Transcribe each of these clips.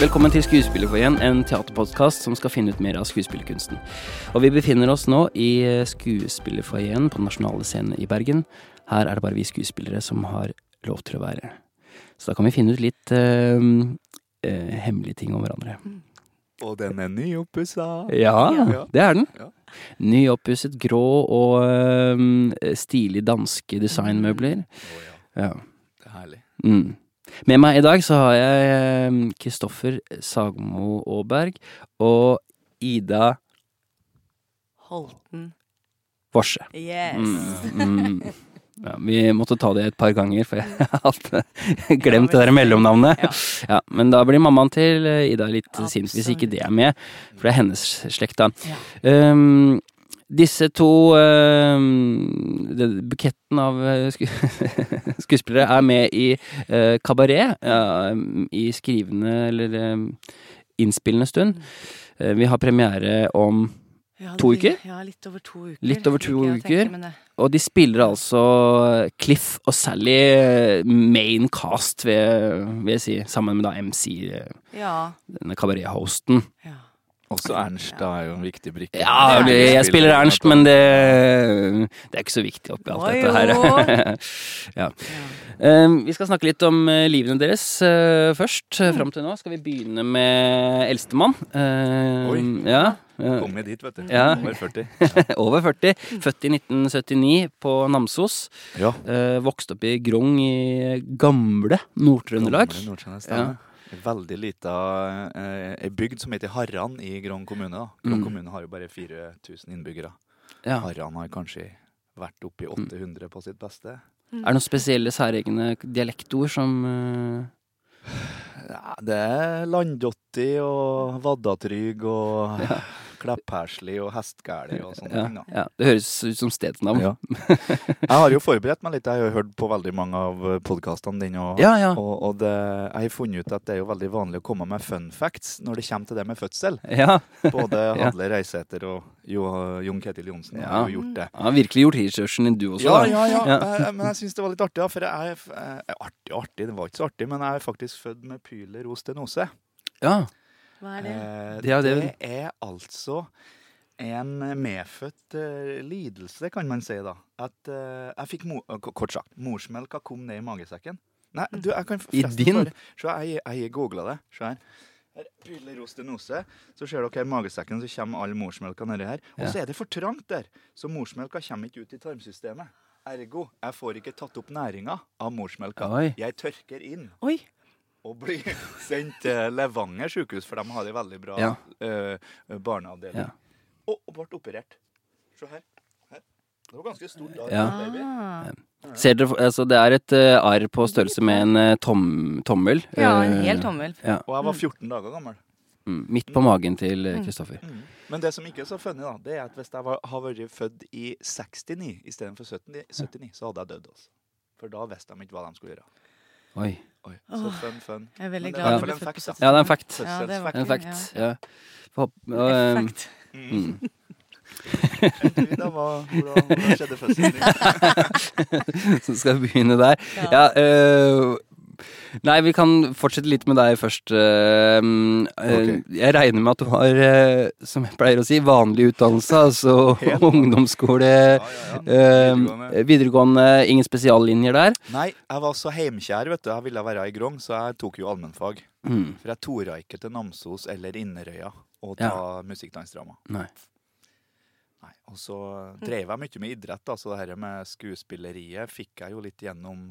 Velkommen til Skuespillerforeningen, en teaterpodkast som skal finne ut mer av skuespillerkunsten. Og vi befinner oss nå i eh, Skuespillerforeningen på Den nasjonale scenen i Bergen. Her er det bare vi skuespillere som har lov til å være. Så da kan vi finne ut litt uh, uh, hemmelige ting om hverandre. Og den er nyoppussa. Ja, Ja. det er den. Ja. Nyoppusset, grå og uh, stilig danske designmøbler. Ja, Ja. det er herlig. Mm. Med meg i dag så har jeg Kristoffer Sagmo Aaberg og Ida Holten. Vorse. Yes. Mm, mm. Ja, vi måtte ta det et par ganger, for jeg hadde glemt det der mellomnavnet. Ja. Ja, men da blir mammaen til Ida litt sint hvis ikke det er med, for det er hennes slekt, da. Ja. Um, disse to uh, Buketten av uh, sku skuespillere er med i uh, Kabaret um, i skrivende eller innspillende stund. Uh, vi har premiere om Ja, To uker? Ja, litt over to uker. Litt over to uker. Og de spiller altså Cliff og Sally uh, main cast, vil, jeg si, sammen med da MC, uh, Ja. denne kabaret-hosten. ja. Også Ernst da er jo en viktig brikke. Ja, jeg spiller Ernst, men det, det er ikke så viktig oppi alt dette her. ja. ja. Vi skal snakke litt om uh, livene deres uh, først. Uh, Fram til nå skal vi begynne med eldstemann. Oi. Ja. Kom med dit, vet du. Ja. Over 40. over 40. Født i 1979 på Namsos. Ja. Uh, vokste opp i Grong i gamle Nord-Trøndelag. Stemmer. En Veldig lita eh, bygd som heter Harran i Grong kommune. da. Grong Mm. kommune har jo bare 4000 innbyggere. Ja. Harran har kanskje vært oppi 800 på sitt beste. Er det noen spesielle særegne dialektord som uh, Ja, det er Landdotti og vaddatrygg og Klepphersli og Hestgæli og sånne ja, ting. da. ja, Det høres ut som stedsnavn. Ja. Jeg har jo forberedt meg litt. Jeg har jo hørt på veldig mange av podkastene dine. Og, Ja, ja. og, og det, jeg har funnet ut at det er jo veldig vanlig å komme med fun facts når det kommer til det med fødsel. ja. Både Ja. Hadle Reisæter og jo, Jon Ketil Johnsen Ja. har jo gjort det. Han har virkelig gjort researchen din, du også. Ja, da. ja, ja. Ja. Eh, Men jeg syns det var litt artig, da, for jeg er eh, artig, artig, det var ikke så artig, men jeg er faktisk født med pylerostenose. ja. Hva er det? Eh, Det er det, er altså en medfødt uh, lidelse, kan man si da. At uh, jeg fikk, mo kort sagt, morsmelka kom ned i magesekken. Nei, du, jeg kan I din? bare Se, jeg jeg googla det. Se her. Her, Pylerostenose. Så ser dere her magesekken, så kommer all morsmelka nedi her. Og Ja. så er det for trangt der, så morsmelka kommer ikke ut i tarmsystemet. Ergo, jeg får ikke tatt opp næringa av morsmelka. Oi. Jeg tørker inn Oi! Og bli sendt til Levanger sykehus, for de har en veldig bra Ja. uh, barneavdeling. Ja. Og, og ble operert. Se her. her. Det var ganske stort arr. Ja. baby. Ah. Ser dere, altså, det er et uh, arr på størrelse med en uh, tom, tommel. Ja, en hel tommel. Ja, Og jeg var 14 dager gammel. mm, midt på magen til eh, Kristoffer. Men det som ikke er så funny, da, det er at hvis jeg var, har vært født i 69 istedenfor 79, 79, så hadde jeg dødd. Altså. For da visste de ikke hva de skulle gjøre. Oi. Oi, så fun, fun. Jeg er veldig glad er i du hvert ble en født fact, da. Ja, det er en fact. Ja, det var En fact. Ja. Ja. mm. Ida, hva, hvordan, hvordan skjedde fødselen din? Så skal vi begynne der. Ja, eh, Nei, vi kan fortsette litt med deg først. eh, eh, Ok. Jeg regner med at du har, eh, som jeg pleier å si, vanlig utdannelse. Altså ungdomsskole, Ja, ja, ja. Videregående. videregående, ingen spesiallinjer der. Nei, jeg var så heimkjær, vet du. Jeg ville være i Grong, så jeg tok jo allmennfag. Mm. For jeg torde ikke til Namsos eller Inderøya og ta musikkdansdrama. Nei. Nei, Og så drev jeg mye med idrett, da, så det her med skuespilleriet fikk jeg jo litt gjennom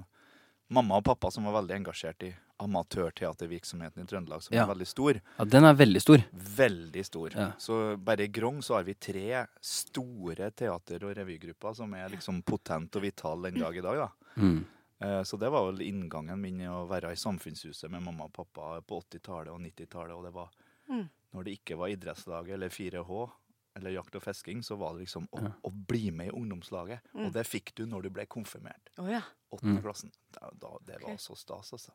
mamma og pappa, som var veldig engasjert i amatørteatervirksomheten i Trøndelag, som Ja. er veldig stor. Ja, den er veldig stor. Veldig stor. Ja. Så bare i Grong så har vi tre store teater- og revygrupper som er liksom potent og vital den dag i dag. da. Mm. Eh, Så det var vel inngangen min i å være i samfunnshuset med mamma og pappa på 80-tallet og 90-tallet. Og det var Mm. når det ikke var idrettslaget eller 4H eller jakt og fisking, så var det liksom å, Ja. å bli med i ungdomslaget. Mm. Og det fikk du når du ble konfirmert. Oh, ja. Åttende Mm. klassen. Da, da, det var så stas, altså.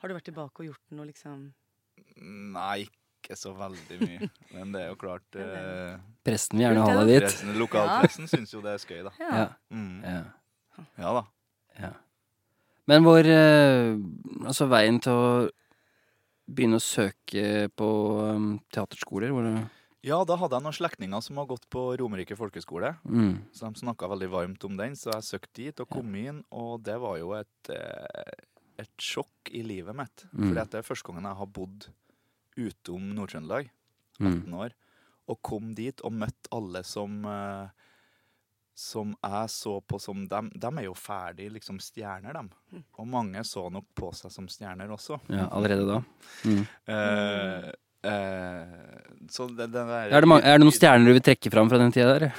Har du vært tilbake og gjort noe, liksom? Nei, ikke så veldig mye. Men det er jo klart eh, Presten vil gjerne ha deg dit. pressen, Lokalpressen syns jo det er skøy, da. Ja. Mm. Ja. Ja da. Ja. Men hvor eh, Altså, veien til å begynne å søke på um, teaterskoler? Hvor det, Ja, da hadde jeg noen slektninger som har gått på Romerike folkeskole. mm, Så de snakka veldig varmt om den, så jeg søkte dit og kom inn, og det var jo et, eh, et sjokk i livet mitt. Mm. For det er første gangen jeg har bodd utom Nord-Trøndelag, mm, 18 år, og kom dit og møtt alle som eh, som jeg så på som dem, dem er jo ferdig liksom stjerner, dem. Og mange så nok på seg som stjerner også. ja, allerede da. Mm. Eh, så det, den der Er, det mange, er det noen stjerner du vil trekke fram fra den tida der?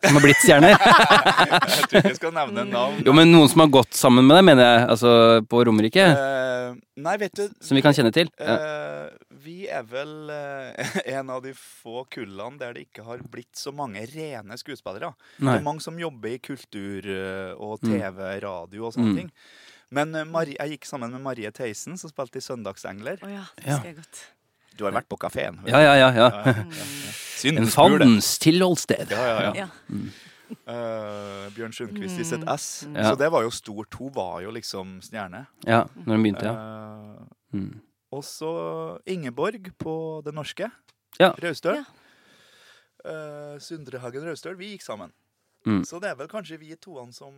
Som har blitt stjerner? Jeg tror ikke jeg skal nevne navn. Jo, men noen som har gått sammen med deg, mener jeg. Altså på Romerike. Uh, nei, vet du Som vi kan kjenne til. Ja. eh, vi er vel uh, en av de få kullene der det ikke har blitt så mange rene skuespillere. Det er mange som jobber i kultur eh, og Mm. TV, radio og sånne Mm. ting. Men eh, Mari, jeg gikk sammen med Marie Theisen, som spilte i Søndagsengler. Oh, ja, det Ja. husker jeg godt. Du har vært på kafeen? Ja, ja, ja. ja. ja. Synd En fandens tilholdssted. Ja, ja, ja. Ja. Uh, Bjørn Sundquist i sitt Mm. S. Ja. Så det var jo stort. Hun var jo liksom stjerne. Ja, når hun begynte, ja. Uh, Mm. Og så Ingeborg på Det Norske. Ja. Raustøl. Ja. Eh, Sundre Raustøl. Vi gikk sammen. Mm. Så det er vel kanskje vi toene som,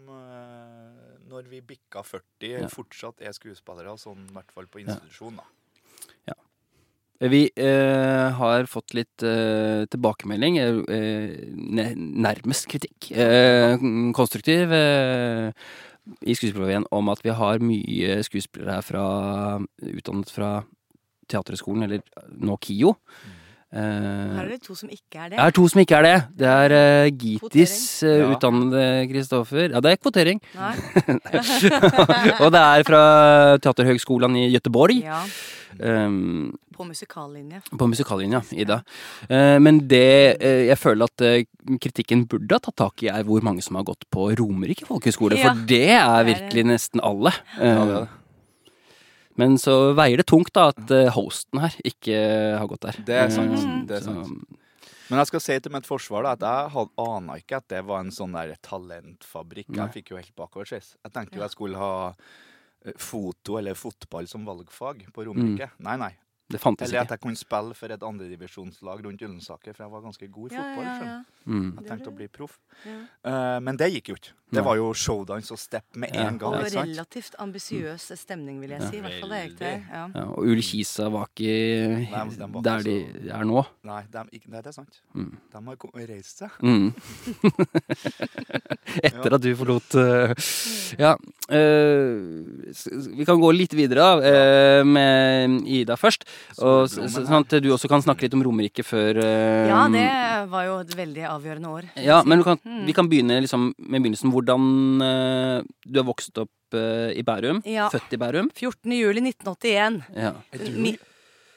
når vi bikka 40, Ja. fortsatt er skuespillere, sånn i hvert fall på institusjon, da. Vi eh, har fått litt eh, tilbakemelding, eh, nærmest kritikk, eh, konstruktiv, eh, i Skuespillerforeningen om at vi har mye skuespillere her fra, utdannet fra Teaterhøgskolen, eller nå KIO. Eh, Her er det to som ikke er det. det er to som ikke er det. Det er eh, Gitis eh, utdannede Kristoffer. Ja, det er kvotering. Nei. Og det er fra Teaterhøgskolen i Gøteborg. Ja, Um, på musikallinje. på musikallinja, Ida. Eh, men det eh, jeg føler at eh, kritikken burde ha tatt tak i, er hvor mange som har gått på Romerike folkehøgskole. Ja. For det er virkelig nesten alle. Ja, det er det. Men så veier det tungt da at hosten her ikke har gått der. Det er sant. Eh, Det er så- sant. Men jeg skal si til mitt forsvar da, at jeg ana ikke at det var en sånn der talentfabrikk. Nei. Jeg fikk jo helt bakoversveis. Jeg tenkte jo jeg skulle ha foto eller fotball som valgfag på Romerike. Nei, nei. Det fantes Eller at jeg kunne spille for et andredivisjonslag rundt Ullensaker, for jeg var ganske god i fotball. ja, ja, ja. Mm. Jeg tenkte å bli proff. ja. Eh, men det gikk jo ikke. Det var jo showdance og step med Ja. en gang. Og ikke sant? relativt ambisiøs stemning, vil jeg Ja. si. I hvert fall det gikk til. Ja. Ja, og Ullkisa var ikke Nei, de var der de er nå. Nei, de, ikke, nei, det er sant. Mm. De har reist seg. Mm. Etter at du forlot uh, Ja. eh, s- vi kan gå litt videre da, eh, med Ida først. Og, sånn at du også kan snakke litt om Romerike før ja, det var jo et veldig avgjørende år. Ja, men du kan, Mm. vi kan begynne liksom med begynnelsen. Hvordan eh, Du har vokst opp eh, i Bærum. Ja. Født i Bærum. 14. juli 1981. Ja. Er du Mi-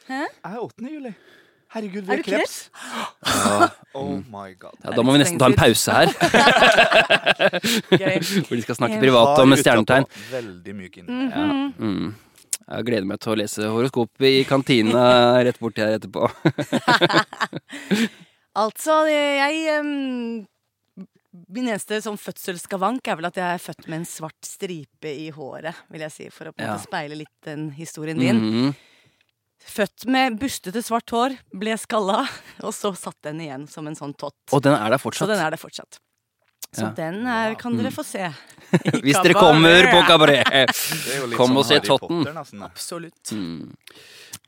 Jeg er 8. juli. Herregud, vi Er er kreps. Ja. Oh my god. ja, da må vi nesten ta en pause her. Hvor de skal snakke privat om stjernetegn. Veldig myk inn. Mhm. Mm. Jeg gleder meg til å lese horoskopet i kantina rett borti her etterpå. Altså, jeg em, Min eneste sånn fødselsskavank er vel at jeg er født med en svart stripe i håret, vil jeg si, for å på en Ja. måte speile litt den historien din. Mhm. Født med bustete svart hår, ble skalla, og så satt den igjen som en sånn tott. Og den er der Så den er det fortsatt. Så Ja. den er, kan dere Mm. få se. Hvis dere kommer på kabaret. Kom og se Harry Totten. Potter, Absolutt. Mm.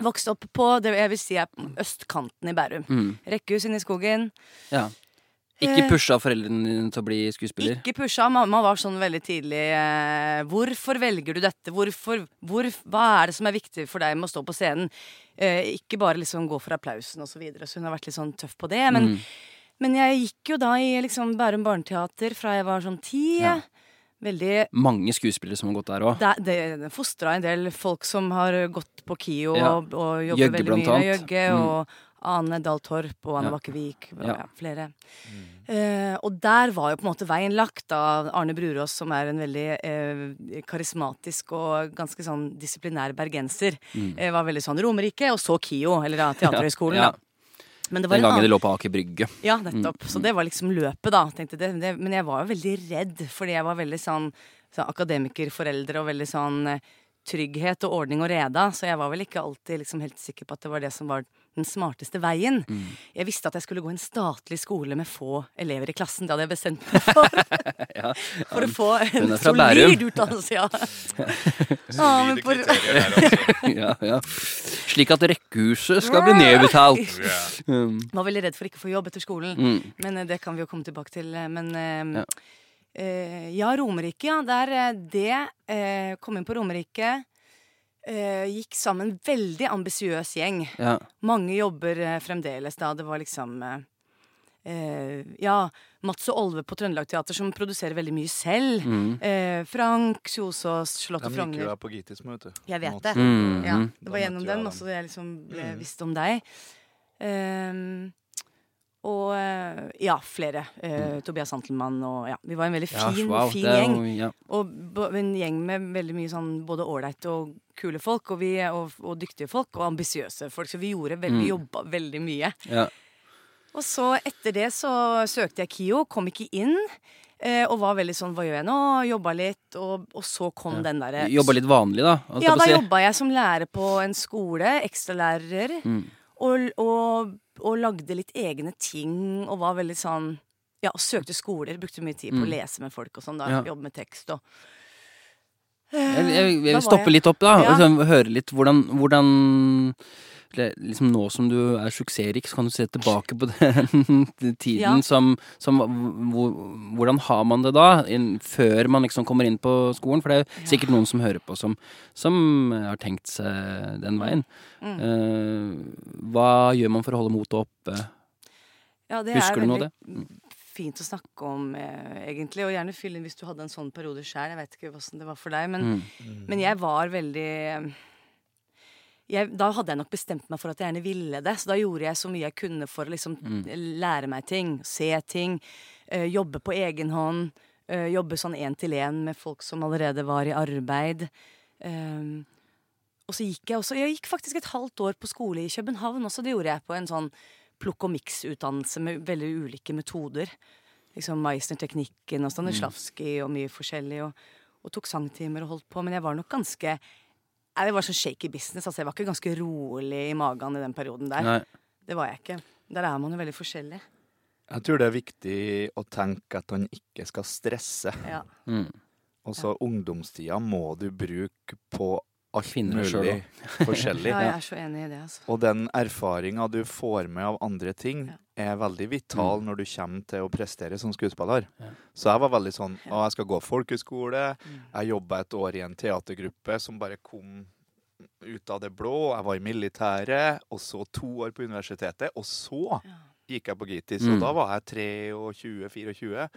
Vokste opp på det jeg vil si er østkanten i Bærum. Mm. Rekkehus inne i skogen. Ja. Ikke Eh, pusha foreldrene dine til å bli skuespiller? Ikke pusha. Mamma var sånn veldig tidlig eh, Hvorfor velger du dette? Hvorfor, hvor, hva er det som er viktig for deg med å stå på scenen? Eh, ikke bare liksom gå for applausen og så videre. Så hun har vært litt sånn tøff på det. Men, Mm. men jeg gikk jo da i liksom Bærum barneteater fra jeg var sånn ti. Ja. Veldig Mange skuespillere som har gått der òg. det, det, det fostra en del folk som har gått på KIO Ja. og, og jobber Jøgge, veldig mye. Jøgge. Mm. Og Ane Dahl Torp og Anne Ja. Bakkevik. og Ja. Flere. Eh, og der var jo på en måte veien lagt av Arne Brurås, som er en veldig eh, karismatisk og ganske sånn disiplinær bergenser. Mm. Eh, var veldig sånn Romerike, og så KIO, eller da Teaterhøgskolen. Ja. da. Men det var Den en gangen annen det lå på Aker Brygge. ja, nettopp. Så det var liksom løpet, da. Tenkte det, det, men jeg var jo veldig redd, fordi jeg var veldig sånn, sånn akademikerforeldre og veldig sånn eh, trygghet og ordning og reda, så jeg var vel ikke alltid liksom helt sikker på at det var det som var den smarteste veien. Mm. Jeg visste at jeg skulle gå i en statlig skole med få elever i klassen. Det hadde jeg bestemt meg for. Ja, For å få en solid utdannelse, ja. Ah, men Solide kriterier der, altså. ja, ja. Slik at rekkehuset skal bli nedbetalt. Ja. Um, Var veldig redd for ikke å få jobb etter skolen. mm. Men eh, det kan vi jo komme tilbake til. eh, Men eh, Ja. Uh, ja, Romerike, ja. Der det uh, Kom inn på Romerike. Eh, gikk sammen veldig ambisiøs gjeng. Ja. Mange jobber eh, fremdeles da. Det var liksom eh, eh, Ja, Mats og Olve på Trøndelag Teater som produserer veldig mye selv. Mm. Eh, Frank Kjosås, Charlotte De gikk jo Frogner. der på vet du. Jeg vet det. Mm. Ja, det var gjennom den dem. også jeg liksom ble Mm. visst om deg. Ehm, og eh, ja, flere. Eh, Tobias Santelmann og ja. Vi var en veldig Ja, fin, wow, fin er gjeng. jo- ja. Og en gjeng med veldig mye sånn både ålreite og kule folk, og, vi, og, og dyktige folk, og ambisiøse folk. Så vi gjorde veldig, Mm. jobba veldig mye. Ja. Og så etter det så søkte jeg KIO, kom ikke inn. Eh, og var veldig sånn hva gjør jeg nå? Jobba litt, og, og så kom Ja. den derre Jobba litt vanlig, da? Ja, da si. jobba jeg som lærer på en skole, ekstralærer. Mm. Og, og, og lagde litt egne ting og var veldig sånn Ja, og søkte skoler. Brukte mye tid på å Mm. lese med folk og sånn. da Ja. Jobbe med tekst og Jeg, jeg, jeg vil stoppe litt opp, da. Ja. Og liksom høre litt hvordan, hvordan liksom Nå som du er suksessrik, så kan du se tilbake på den tiden Ja. som, som hvor, Hvordan har man det da, inn, før man liksom kommer inn på skolen? For det er Ja. sikkert noen som hører på, som, som har tenkt seg den veien. Mm. Uh, hva gjør man for å holde motet oppe? Ja, det Husker er du noe av det? Mm. fint å snakke om, eh, egentlig. Og gjerne fyll inn hvis du hadde en sånn periode sjøl. Jeg vet ikke hvordan det var for deg. Men, Mm. men jeg var veldig jeg, Da hadde jeg nok bestemt meg for at jeg gjerne ville det. Så da gjorde jeg så mye jeg kunne for å liksom Mm. lære meg ting, se ting. øh, jobbe på egen hånd. Øh, jobbe sånn én til én med folk som allerede var i arbeid. Um, og så gikk jeg også Jeg gikk faktisk et halvt år på skole i København også. Det gjorde jeg på en sånn plukk og miks-utdannelse med veldig ulike metoder. Liksom Meisner-teknikken og Stanislavskij og mye forskjellig. Og, og tok sangtimer og holdt på. Men jeg var nok ganske Nei, Det var så shaky business. Altså, jeg var ikke ganske rolig i magen i den perioden der. Nei. Det var jeg ikke. Der er man jo veldig forskjellig. Jeg tror det er viktig å tenke at han ikke skal stresse. Ja. Mm. Og så ungdomstida må du bruke på alt mulig forskjellig. ja, jeg er så enig i det, altså. Og den erfaringa du får med av andre ting, er veldig vital når du kommer til å prestere som skuespiller. Ja. Så jeg var veldig sånn Å, jeg skal gå folkehøyskole. Mm. Jeg jobba et år i en teatergruppe som bare kom ut av det blå. Jeg var i militæret, og så to år på universitetet. Og så Ja. gikk jeg på GITIS, Mm. og da var jeg 23-24.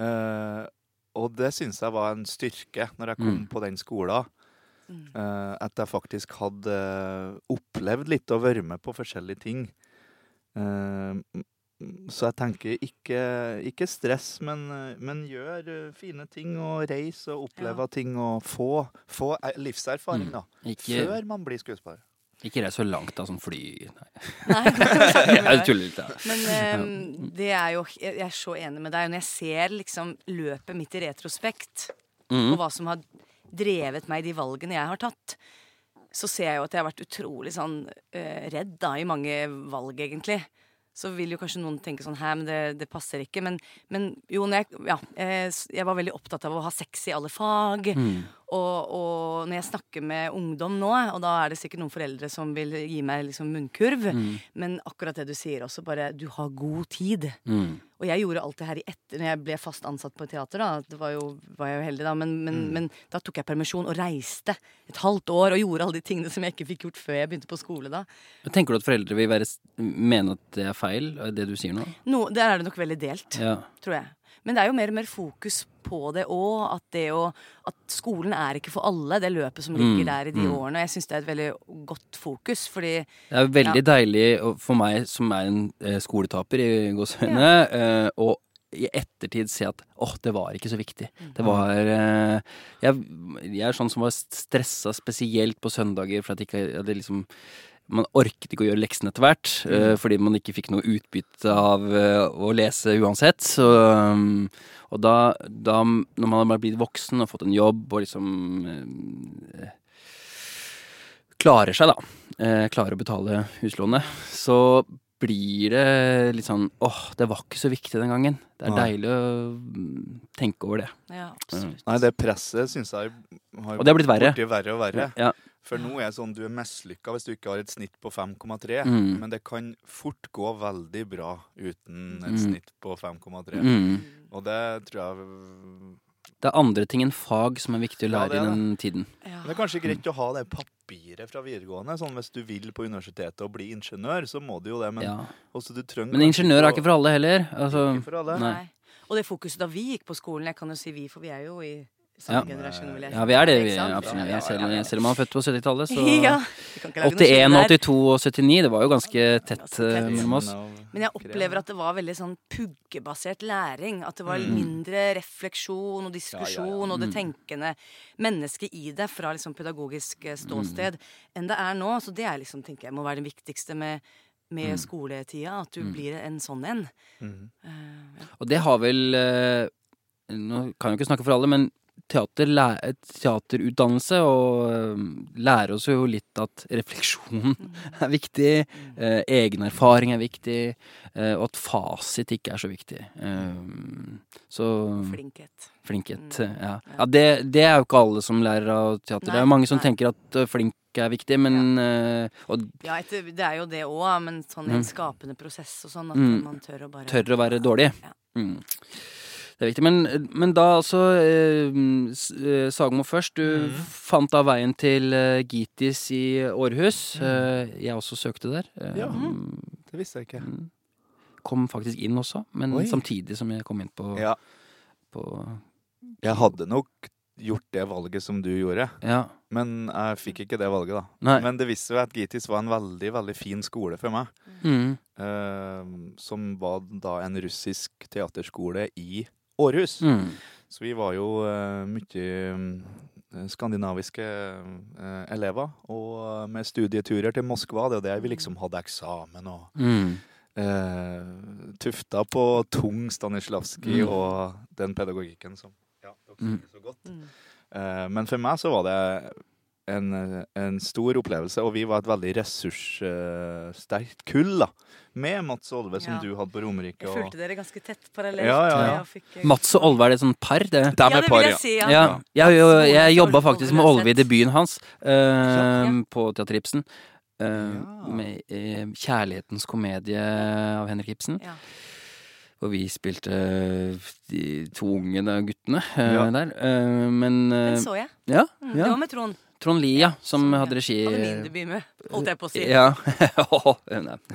Uh, og det syns jeg var en styrke når jeg kom Mm. på den skolen. Mm. Eh, at jeg faktisk hadde eh, opplevd litt å være med på forskjellige ting. Eh, så jeg tenker ikke, ikke stress, men, men gjør fine ting og reis og oppleve Ja. ting og få, få livserfaring, livserfaring, Mm. Ikke, Før man blir skuespiller. ikke reis så langt, da, som fly Nei, Nei, jeg tuller litt. da. Men um, det er jo Jeg jeg er så enig med deg. Når jeg ser liksom løpet mitt i retrospekt, Mm. og hva som har drevet meg i de valgene jeg har tatt, så ser jeg jo at jeg har vært utrolig sånn uh, redd da i mange valg, egentlig. Så vil jo kanskje noen tenke sånn Hæ, men det, det passer ikke. Men, men jo, jeg, ja, jeg, jeg var veldig opptatt av å ha sex i alle fag. Mm. Og, og når jeg snakker med ungdom nå, og da er det sikkert noen foreldre som vil gi meg liksom munnkurv, Mm. men akkurat det du sier også, bare du har god tid. Mm. Og jeg gjorde alt det her i etter når jeg ble fast ansatt på teater. da Det var jo, var jeg jo heldig, da. Men, men, Mm. men da tok jeg permisjon og reiste et halvt år og gjorde alle de tingene som jeg ikke fikk gjort før jeg begynte på skole. da Tenker du at foreldre vil være, mene at det er feil, det du sier nå? no, Der er det nok veldig delt, Ja. tror jeg. Men det er jo mer og mer fokus på det òg. At, det å- at skolen er ikke for alle, det løpet som ligger Mm, der i de mm. årene. Jeg syns det er et veldig godt fokus, fordi Det er veldig deilig for meg som er en eh, skoletaper i gåseøyne, eh, å i ettertid se at åh, det var ikke så viktig. Mm. Det var eh, jeg, jeg er sånn som var stressa spesielt på søndager for at jeg ikke hadde liksom man orket ikke å gjøre leksene etter hvert, mm. fordi man ikke fikk noe utbytte av eh, å lese uansett. Så, um, og da, da, når man har blitt voksen og fått en jobb og liksom eh, klarer seg, da, eh, klarer å betale huslånet, så blir det litt sånn åh, det var ikke så viktig den gangen. Det er Nei. deilig å mm, tenke over det. Ja, absolutt. Nei, det presset syns jeg har Og det har blitt verre. blitt verre og verre. Ja. For nå er det sånn du er mislykka hvis du ikke har et snitt på 5,3. Mm. Men det kan fort gå veldig bra uten et Mm. snitt på 5,3. Mm. Og det tror jeg Det er andre ting enn fag som er viktig å lære er i den tiden. Ja. Det er kanskje greit å ha det papiret fra videregående. Sånn Hvis du vil på universitetet og bli ingeniør, så må du jo det. Men, Ja. også du Men ingeniør er ikke for alle heller. Altså, Ikke for alle. Nei. Og det fokuset da vi gikk på skolen, jeg kan jo si vi, for vi er jo i Ja. generasjon, vil jeg si. ja, vi er det, vi er absolutt. Ja, ja, Selv, ja, ja. selv om man er født på 70-tallet, så Ja. Vi kan ikke lage noe 81, 82 og 79, det var jo ganske tett eh, mellom oss. Men jeg opplever at det var veldig sånn puggebasert læring. At det var Mm. mindre refleksjon og diskusjon og det Mm. tenkende mennesket i det fra liksom pedagogisk eh, ståsted enn det er nå. Så det er liksom, tenker jeg må være det viktigste med, med Mm. skoletida. At du Mm. blir en sånn en. Eh, ja. Og det har vel Nå kan jeg jo ikke snakke for alle, men teater, teaterutdannelse og lære lærer oss jo litt at refleksjon er viktig, eh, egen erfaring er viktig, eh, og at fasit ikke er så viktig. Eh, så Flinkhet. flinkhet, Mm. ja. ja det, det er jo ikke alle som lærer av teater. det er jo mange som nei. tenker at eh, flink er viktig, men Ja, Og Ja, etter, det er jo det òg, men sånn en Mm. skapende prosess og sånn. At Mm. man tør å bare tør å være dårlig. Ja. Mm. Det er viktig. Men, men da altså eh, eh, Sagmo først. Du mm. fant da veien til eh, Gitis i Århus. Eh, jeg også søkte der. Eh, Ja. mm, Det visste jeg ikke. Kom faktisk inn også, men Oi. samtidig som jeg kom inn på, Ja, på jeg hadde nok gjort det valget som du gjorde, Ja. men jeg fikk ikke det valget, da. Nei. Men det viste seg at Gitis var en veldig, veldig fin skole for meg. Mm. eh, som var da en russisk teaterskole i Århus. Mm. Så vi var jo uh, mye eh, skandinaviske uh, elever, og med studieturer til Moskva. Det var der vi liksom hadde eksamen og Mm. uh, tufta på tung Stanislavskij Mm. og den pedagogikken som ja, dere Mm. så godt. Mm. Eh, men for meg så var det en, en stor opplevelse, og vi var et veldig ressurssterkt kull, da. Med Mats og Olve, som Ja. du hadde på Romerike. Jeg fulgte dere ganske tett parallelt. Ja, ja, ja. og fikk, eh, Mats og Olve, er det sånn par, det? det Ja, er det par, vil ja. jeg si, ja. Ja, jeg, jo, jeg jobba faktisk med Olve i debuten hans uh, Ja. på Teater Ibsen. Uh, Ja. Med eh, 'Kjærlighetens komedie' av Henrik Ibsen. Ja. Hvor vi spilte eh, de to unge da, guttene eh, Ja. der. Eh, men Den så jeg. ja, Mm, Det var med Trond. Trond Lia, som Som, hadde regi Hadde min debut med, holdt jeg på å si. Ja.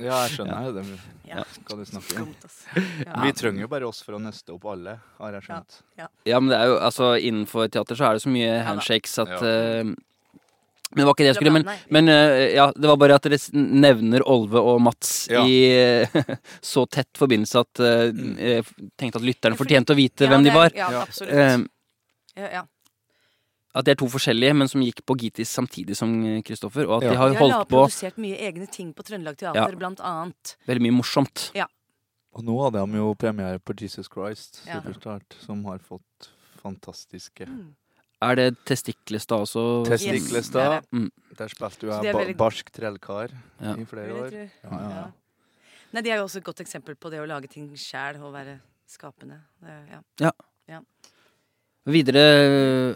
Ja, jeg skjønner jo det. Ja. Skal du snakke om? Ja. Vi trenger jo bare oss for å nøste opp alle, har jeg skjønt. ja, men det er jo altså Innenfor teater så er det så mye handshakes at Ja. eh, Men det var ikke det jeg skulle. Men, men eh, ja, det var bare at dere nevner Olve og Mats Ja. i så tett forbindelse at eh, Mm. jeg tenkte at lytterne fortjente å vite Ja, hvem de det de var. Ja, Ja. absolutt. Uh, ja, ja. At de er to forskjellige, men som gikk på Gitis samtidig som Kristoffer. Og at Ja. de har holdt på De har produsert mye egne ting på Trøndelag Teater, Ja. blant annet. veldig mye morsomt. Og nå hadde de jo premiere på Jesus Christ, Ja. Superstart, som har fått fantastiske Mm. Er det Testiklestad også? Testiklestad. Yes. Mm. Der spilte jo jeg ba veldig- barsk trellkar Ja. i flere år. Ja, ja, ja. Nei, De er jo også et godt eksempel på det å lage ting sjæl og være skapende. Det, ja. Videre,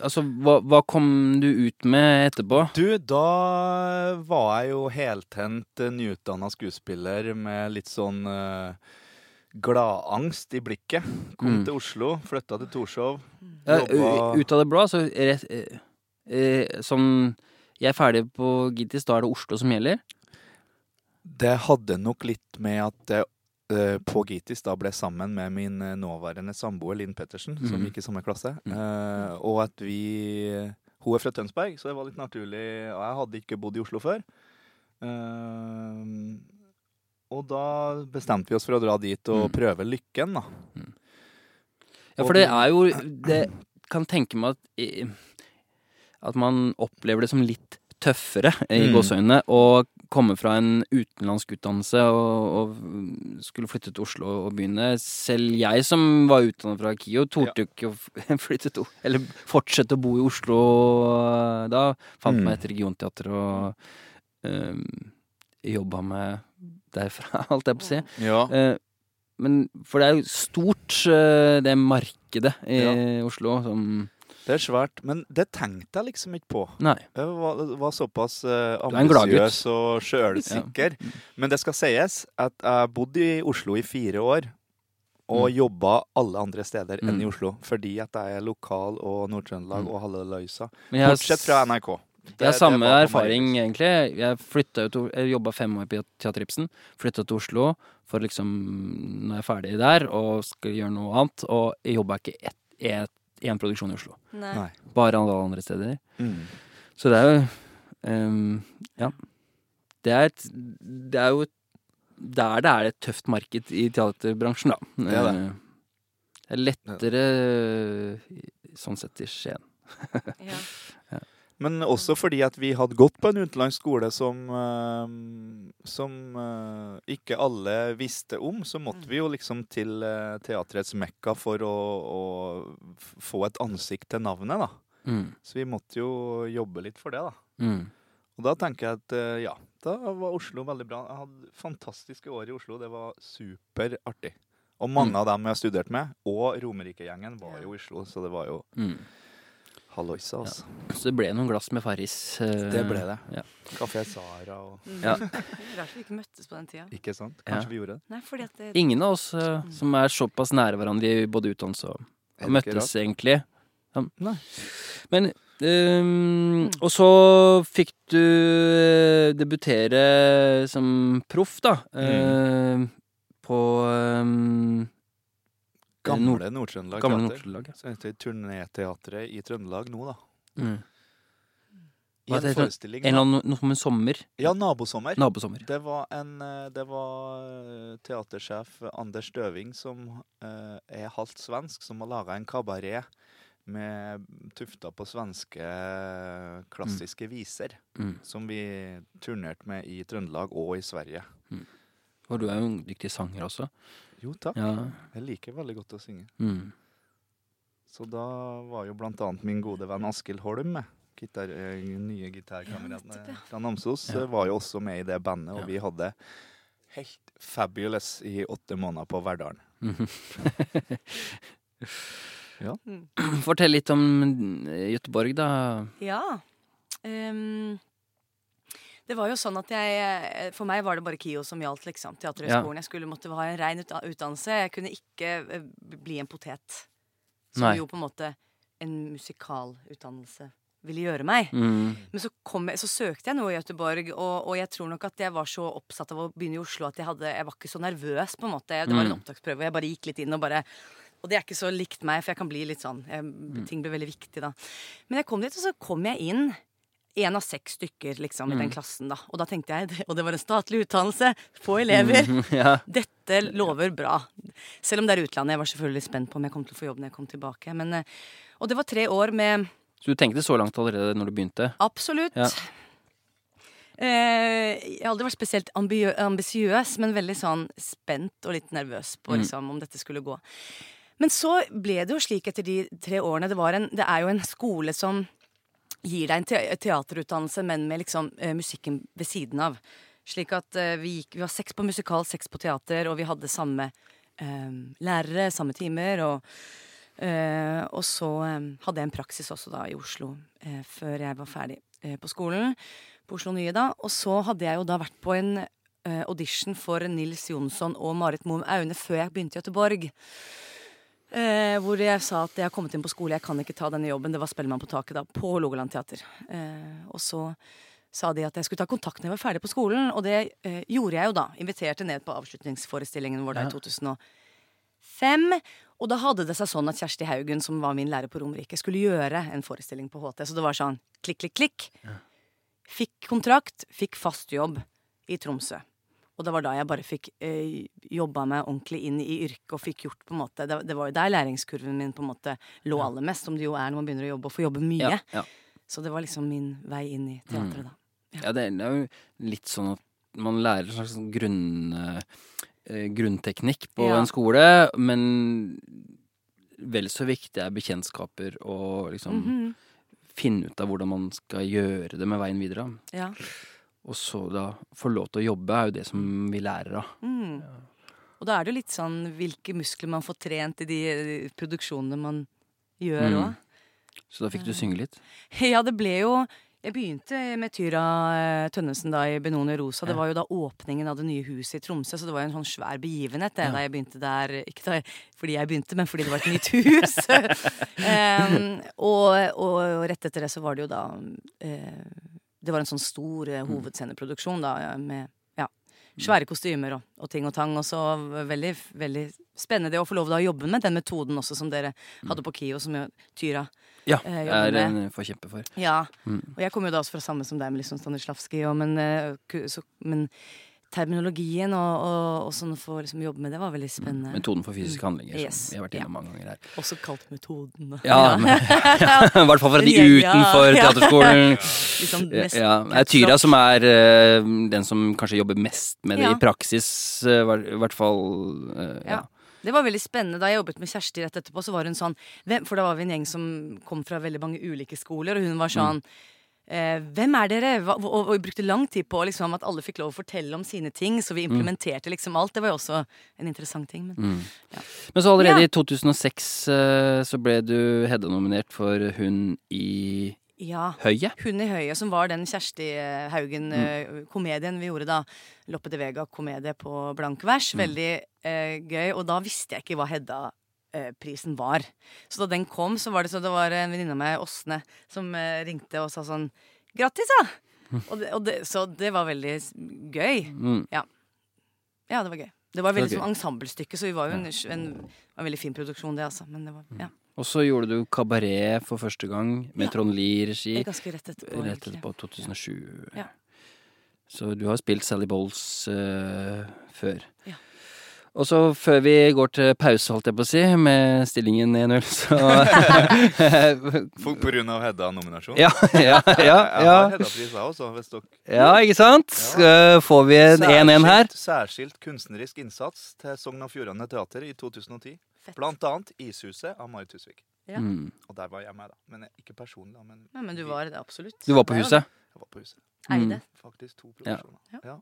altså hva, hva kom du ut med etterpå? Du, da var jeg jo heltent eh, nyutdanna skuespiller med litt sånn uh, gladangst i blikket. Kom Mm. til Oslo, flytta til Torshov. Ja, ut av det blå, altså rett, eh, eh, sånn Jeg er ferdig på Gittis, da er det Oslo som gjelder? Det hadde nok litt med at det eh, på Gitis da ble sammen med min eh, nåværende samboer Linn Pettersen, som Mhm. gikk i samme klasse. Mm. Eh, og at vi Hun er fra Tønsberg, så det var litt naturlig. Og jeg hadde ikke bodd i Oslo før. Eh, og da bestemte vi oss for å dra dit og Mm. prøve lykken, da. Ja, for det er jo Det kan tenke meg at At man opplever det som litt tøffere, i Mm. gåseøynene, å komme fra en utenlandsk utdannelse og, og skulle flytte til Oslo og begynne. Selv jeg som var utdannet fra KIO, torde ikke å flytte til Eller fortsette å bo i Oslo eh, da. Fant Mm. meg et regionteater og um, jobba med derfra, alt jeg på å si. Ja. Uh, men for det er jo stort, uh, det markedet i Ja. Oslo som Det er svært. Men det tenkte jeg liksom ikke på. Nei. Jeg var, var såpass uh, ambisiøs og sjølsikker. Men det skal sies at jeg bodde i Oslo i fire år. Og Mm. jobba alle andre steder enn i Mm. Oslo. Fordi at jeg er lokal og Nord-Trøndelag Mm. og halve løysa. Men jeg har Bortsett fra NRK. Det- Jeg har samme erfaring, egentlig. Jeg til Jeg jobba fem år på Teater Ibsen. Flytta til Oslo for liksom Nå er ferdig der og skal gjøre noe annet. Og jeg jobba ikke ett ett- én produksjon i Oslo. Nei. Bare alle andre steder. Mm. Så det er jo um, Ja. Det er, et, det er jo der det er et tøft marked i teaterbransjen, da. Det er det. Eh, Det er lettere sånn sett i Skien. Ja. Men også fordi at vi hadde gått på en utenlandsk skole som, eh, som eh, ikke alle visste om, så måtte vi jo liksom til eh, teatrets mekka for å, å få et ansikt til navnet, da. Mm. Så vi måtte jo jobbe litt for det, da. Mm. Og da tenker jeg at ja, da var Oslo veldig bra. Jeg hadde fantastiske år i Oslo. Det var superartig. Og mange Mm. av dem jeg har studert med, og Romerike-gjengen, var jo i Oslo, så det var jo Mm. Halloisa, altså. Så det ble noen glass med Farris. Uh, Det ble det. Ja. Kafé Sara og Mm. Ja. Rart vi ikke møttes på den tida. Ikke sant? Ja. Kanskje vi gjorde det? Nei, fordi at det, Ingen av oss eh, som er såpass nære hverandre i både utdannelse og, møttes rart? egentlig. Ja. Nei. Men um, Og så fikk du eh, debutere som proff, da. Mm. Uh, på Nord- Gamle Nord-Trøndelag Gamle. Nord-Trøndelag. ja. Så heter det Turnéteatret i Trøndelag nå, da. Mm. I en forestilling. En eller annen noe med sommer. Ja, Nabosommer. Nabosommer. Det var en eh, Det var eh, teatersjef Anders Døving som eh, er halvt svensk, som har laga en kabaret med tufta på svenske klassiske klassiske viser. Mm. Som vi turnerte med i Trøndelag og i Sverige. Og du er jo en dyktig sanger også. Jo, takk. Ja. Jeg liker veldig godt å synge. Mm. Så da var jo blant annet min gode venn Askild Holm med. Gitar, eh, nye gitarkameraten Ja, fra Namsos Ja. eh, var jo også med i det bandet, og Ja. vi hadde helt fabulous i åtte måneder på Verdalen. ja. Fortell litt om Gøteborg, da. Ja. Ehm, det var jo sånn at jeg eh, For meg var det bare KIO som gjaldt, liksom. Teaterhøgskolen. Jeg skulle måtte ha en rein utdannelse. Jeg kunne ikke eh, bli en potet. Som Nei. jo på en måte en musikalutdannelse ville gjøre meg. Mm. Men så, kom jeg, så søkte jeg noe i Göteborg, og, og jeg tror nok at jeg var så oppsatt av å begynne i Oslo at jeg, hadde, jeg var ikke så nervøs, på en måte. Det var en Mm. opptaksprøve, og jeg bare gikk litt inn og bare Og det er ikke så likt meg, for jeg kan bli litt sånn jeg, Mm. Ting blir veldig viktig da. Men jeg kom dit, og så kom jeg inn. Én av seks stykker liksom, i den Mm. klassen. da Og da tenkte jeg, og det var en statlig utdannelse, få elever. Mm, ja. Dette lover bra. Selv om det er utlandet. Jeg var selvfølgelig spent på om jeg kom til å få jobb når jeg kom tilbake. Men, eh, og det var tre år med Så du tenkte så langt allerede når du begynte? Absolutt. Ja. Eh, jeg har aldri vært spesielt ambi- ambisiøs, men veldig sånn spent og litt nervøs på Mm. liksom, om dette skulle gå. Men så ble det jo slik etter de tre årene. Det, var en, det er jo en skole som gir deg en te teaterutdannelse, men med liksom eh, musikken ved siden av. Slik at eh, vi, gikk, vi var seks på musikal, seks på teater, og vi hadde samme eh, lærere, samme timer. Og, Uh, og så um, hadde jeg en praksis også da i Oslo uh, før jeg var ferdig uh, på skolen. På Oslo Nye da. Og så hadde jeg jo da vært på en audition for Nils Jonsson og Marit Moum Aune før jeg begynte i Göteborg. Eh, hvor jeg sa at jeg har kommet inn på skole, jeg kan ikke ta denne jobben. Det var Spellemann på taket da, på Hålogaland teater. Eh, og så sa de at jeg skulle ta kontakt når jeg var ferdig på skolen, og det eh, gjorde jeg jo da. Inviterte ned på avslutningsforestillingen vår da Ja. i 2005. Og da hadde det seg sånn at Kjersti Haugen, som var min lærer på Romerike, skulle gjøre en forestilling på HT. Så det var sånn klikk, klikk, klikk. Fikk kontrakt, fikk fast jobb i Tromsø. Og det var da jeg bare fikk eh, jobba meg ordentlig inn i yrket og fikk gjort på en måte Det, det var jo der læringskurven min på en måte lå aller mest, som det jo er når man begynner å jobbe og får jobbe mye. Ja, ja. Så det var liksom min vei inn i teatret, da. Ja, det er det er jo litt sånn at man lærer en slags sånn grunn, eh, grunnteknikk på Ja. en skole, men vel så viktig er bekjentskaper og liksom Mhm. finne ut av hvordan man skal gjøre det med veien videre. Ja. Og så da få lov til å jobbe er jo det som vi lærer av. Mm. Og da er det jo litt sånn hvilke muskler man får trent i de eh, produksjonene man gjør Mm. Så da fikk du synge litt. Ja, det ble jo Jeg begynte med Tyra eh, Tønnesen da i Benoni Rosa. Det var jo da åpningen av det nye huset i Tromsø, så det var jo en sånn svær begivenhet det, Ja. da jeg begynte der. Ikke da, fordi jeg begynte, men fordi det var et nytt hus. um, og, og, og rett etter det så var det jo da eh, Det var en sånn stor eh, hovedsceneproduksjon da med ja, svære kostymer og, og ting og tang. Og så veldig, veldig spennende å få lov til å jobbe med den metoden også som dere hadde på KIO, som jo Tyra Ja, Eh, jobber er med. en forkjemper for. ja, Mm. og jeg kommer jo da også fra samme som deg med liksom Stanislavskij, og men, eh, så, men terminologien og, og, og sånn å få liksom jobbe med det var veldig spennende. Metoden for fysiske handlinger, Yes. som vi har vært innom mange ganger her. Også kalt metoden. Ja, men- I hvert fall fra de Ja, ja, utenfor ja. teaterskolen. liksom mest ja. Det er Tyra som er uh, den som kanskje jobber mest med det Ja. i praksis, eh, i hvert fall. Uh, ja. Ja. Det var veldig spennende. Da jeg jobbet med Kjersti rett etterpå, så var hun sånn hvem, For da var vi en gjeng som kom fra veldig mange ulike skoler, og hun var sånn eh, hvem er dere? Hva, og, og vi brukte lang tid på liksom, at alle fikk lov å fortelle om sine ting, så vi implementerte liksom alt. Det var jo også en interessant ting. Men Mm. Ja. Men så allerede Ja. i 2006 eh, så ble du Hedda-nominert for Hun i ja. høyet. Hun i høyet, som var den Kjersti eh, Haugen-komedien vi gjorde da. Loppe de Vega-komedie på blank vers. Veldig eh, gøy. Og da visste jeg ikke hva Hedda-prisen var. Så da den kom, så var det så det var en venninne av meg, Åsne, som eh, ringte og sa sånn Grattis, da! Og det, og det, så det var veldig gøy. Mm. Ja, det var gøy. Det var veldig okay. som sånn ensemblestykke, så vi var jo en, en, en veldig fin produksjon, det, altså. Men det var ja. Og så gjorde du Kabaret for første gang med Ja. Trond Lie-regi. Er ganske rett etterpå. Rett etterpå, 2007. Ja. Så du har spilt Sally Bowles uh, før. Ja. Og så før vi går til pause, holdt jeg på å si, med stillingen 1-0, så Folk på grunn av Hedda-nominasjon. Ja, ja, ja. Jeg ja. har Hedda-pris, også, hvis dere Ja, ikke sant? Ja. Får vi en 1-1 her? Særskilt- kunstnerisk innsats til Sogn og Fjordane Teater i 2010. Fett. Blant annet Ishuset av Marit Husvik. Ja. Mm. Og der var jeg med, da. Men ikke personlig, da. Men Ja, men du var det absolutt. Du var på huset? jeg var på huset. det. Eide. Faktisk to Ja. produksjoner. Ja.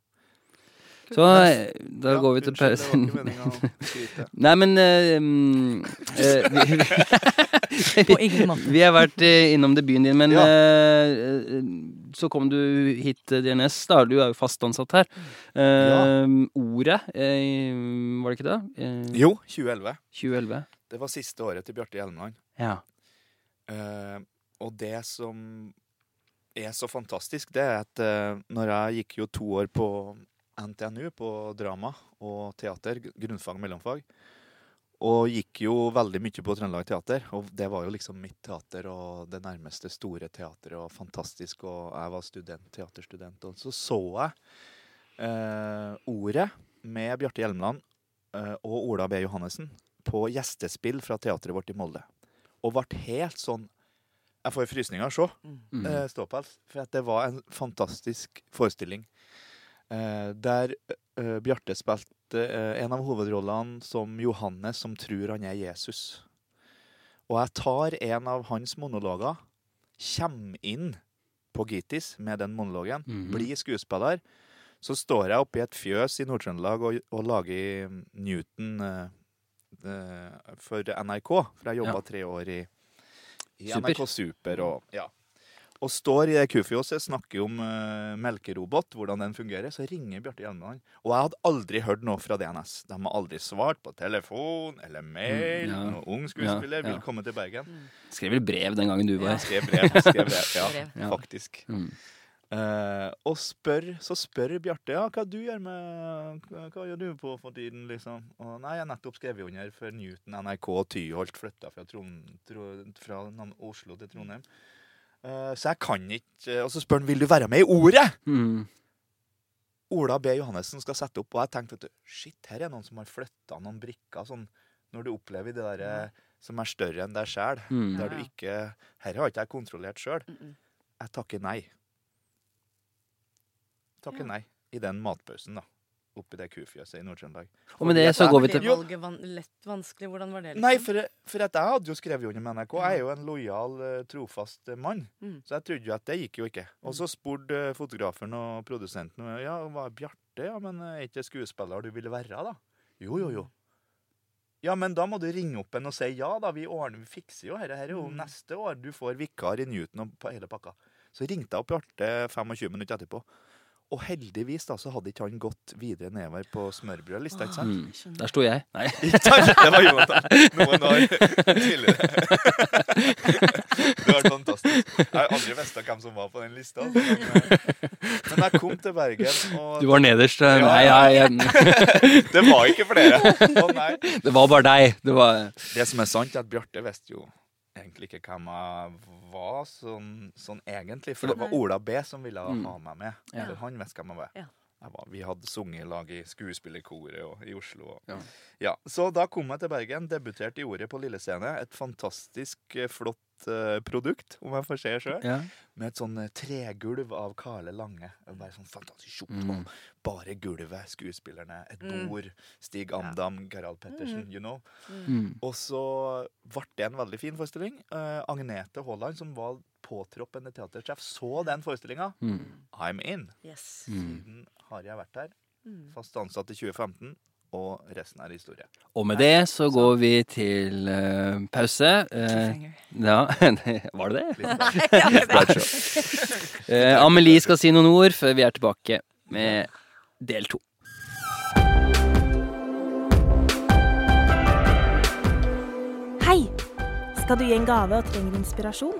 Så da Ja, går vi til unnskyld, Det var ikke pausen. å skryte. Nei, men uh, uh, eh, På vi, ingen måte. vi har vært eh, innom debuten din, men Ja. eh, eh, så kom du hit til DNS. Da du er jo fast ansatt her. Eh, Ordet, var det ikke det? Jo, 2011. 2011. Det var siste året til Bjarte Hjelmeland. Ja. Eh, og det som er så fantastisk, det er at når jeg gikk jo to år på NTNU, på drama og teater, grunnfag og mellomfag, og gikk jo veldig mye på Trøndelag Teater, og det var jo liksom mitt teater og det nærmeste store teateret, og fantastisk, og jeg var student, teaterstudent, og så så jeg eh, ordet med Bjarte Hjelmeland eh, og Ola B. Johannessen på gjestespill fra teatret vårt i Molde og ble helt sånn Jeg får frysninger av å se Mm. eh, ståpels, for at det var en fantastisk forestilling. Eh, der eh, Bjarte spilte eh, en av hovedrollene som Johannes som tror han er Jesus. Og jeg tar en av hans monologer, kommer inn på Gitis med den monologen, Mhm. blir skuespiller. Så står jeg oppe i et fjøs i Nord-Trøndelag og, og lager Newton eh, eh, for NRK. For jeg jobba Ja. tre år i, i Super. NRK Super. Og, ja. Og står i det kufjåset, snakker om uh, melkerobot, hvordan den fungerer. Så ringer Bjarte Hjelmeland. Og jeg hadde aldri hørt noe fra DNS. De har aldri svart på telefon eller mail. Mm, ja. Noen ung skuespiller Ja, ja. vil komme til Bergen. Skrev vel brev den gangen du var Jeg skrev brev. Skrev brev ja, Ja. faktisk. Mm. Uh, og spør, så spør Bjarte ja, hva du gjør med hva, hva gjør du på for tiden. liksom? Og nei, Jeg har nettopp skrevet under for Newton, NRK og Tyholt flytta fra, Trond, Tro, fra Oslo til Trondheim. Eh, så jeg kan ikke Og så spør han vil du være med i Ordet. Mm. Ola B. Johannessen skal sette opp, og jeg tenkte at shit, her er noen som har flytta noen brikker. sånn, Når du opplever det der som er større enn deg sjæl, Mm. der du ikke Her har ikke jeg kontrollert sjøl. Jeg takker nei. Mm-mm. Ja. nei i den matpausen, da. Oppi det kufjøset i Nord-Trøndelag. Og med det så går vi til valget van lett vanskelig? Hvordan var det? liksom? Nei, for, for at jeg hadde jo skrevet under med NRK. Jeg er jo en lojal, eh, trofast eh, mann. Mm. Så jeg trodde jo at det gikk jo ikke. Og så spurte eh, fotografen og produsenten ja, hva er Bjarte, ja, men er ikke skuespiller du vil være, da? Jo, jo, jo. Ja, men da må du ringe opp en og si ja, da. Vi ordner, vi fikser jo dette. Her er jo Mm. neste år. Du får vikar i Newton og på hele pakka. Så ringte jeg opp Bjarte 25 minutter etterpå. Og heldigvis da, så hadde ikke han gått videre nedover på smørbrødlista, ikke sant? mm. Der sto jeg. Nei. Det var Jonathan. Noen år tidligere. Det var fantastisk. Jeg har aldri visst hvem som var på den lista. altså, Men, jeg kom til Bergen, og Du var nederst. eh, Ja, Nei, ja. jeg, det var ikke flere. Å nei. det var bare deg. Det var Det som er sant, er at Bjarte visste jo egentlig ikke hvem jeg var sånn, sånn egentlig. For det var Ola B som ville Mm. ha meg med. Ja. For han visste hvem jeg var. Ja. Jeg var. Vi hadde sunget i lag i skuespillerkoret og i Oslo. Og, Ja. ja. Så da kom jeg til Bergen, debuterte i Ordet på Lille Scene. Et fantastisk eh, flott produkt, om jeg får se sjøl. ja. Med et sånn eh, tregulv av Karle Lange. Bare sånn fantastisk tjort, Mm. Bare gulvet, skuespillerne, et Mm. bord. Stig Amdam, Gerald Pettersen, you know. Mm. Og så ble det en veldig fin forestilling. Uh, Agnete Haaland, som var påtroppende teatersjef, så den forestillinga. Mm. I'm in. Yes. Mm. Siden har jeg vært her. Mm. Fast ansatt i 2015. Og resten er historie. Og med det så går vi til uh, pause. Uh, ja, var det det? Nei, ja, det er Eh, Amelie skal si noen ord før vi er tilbake med del to. Hei! Skal du gi en gave og trenger inspirasjon?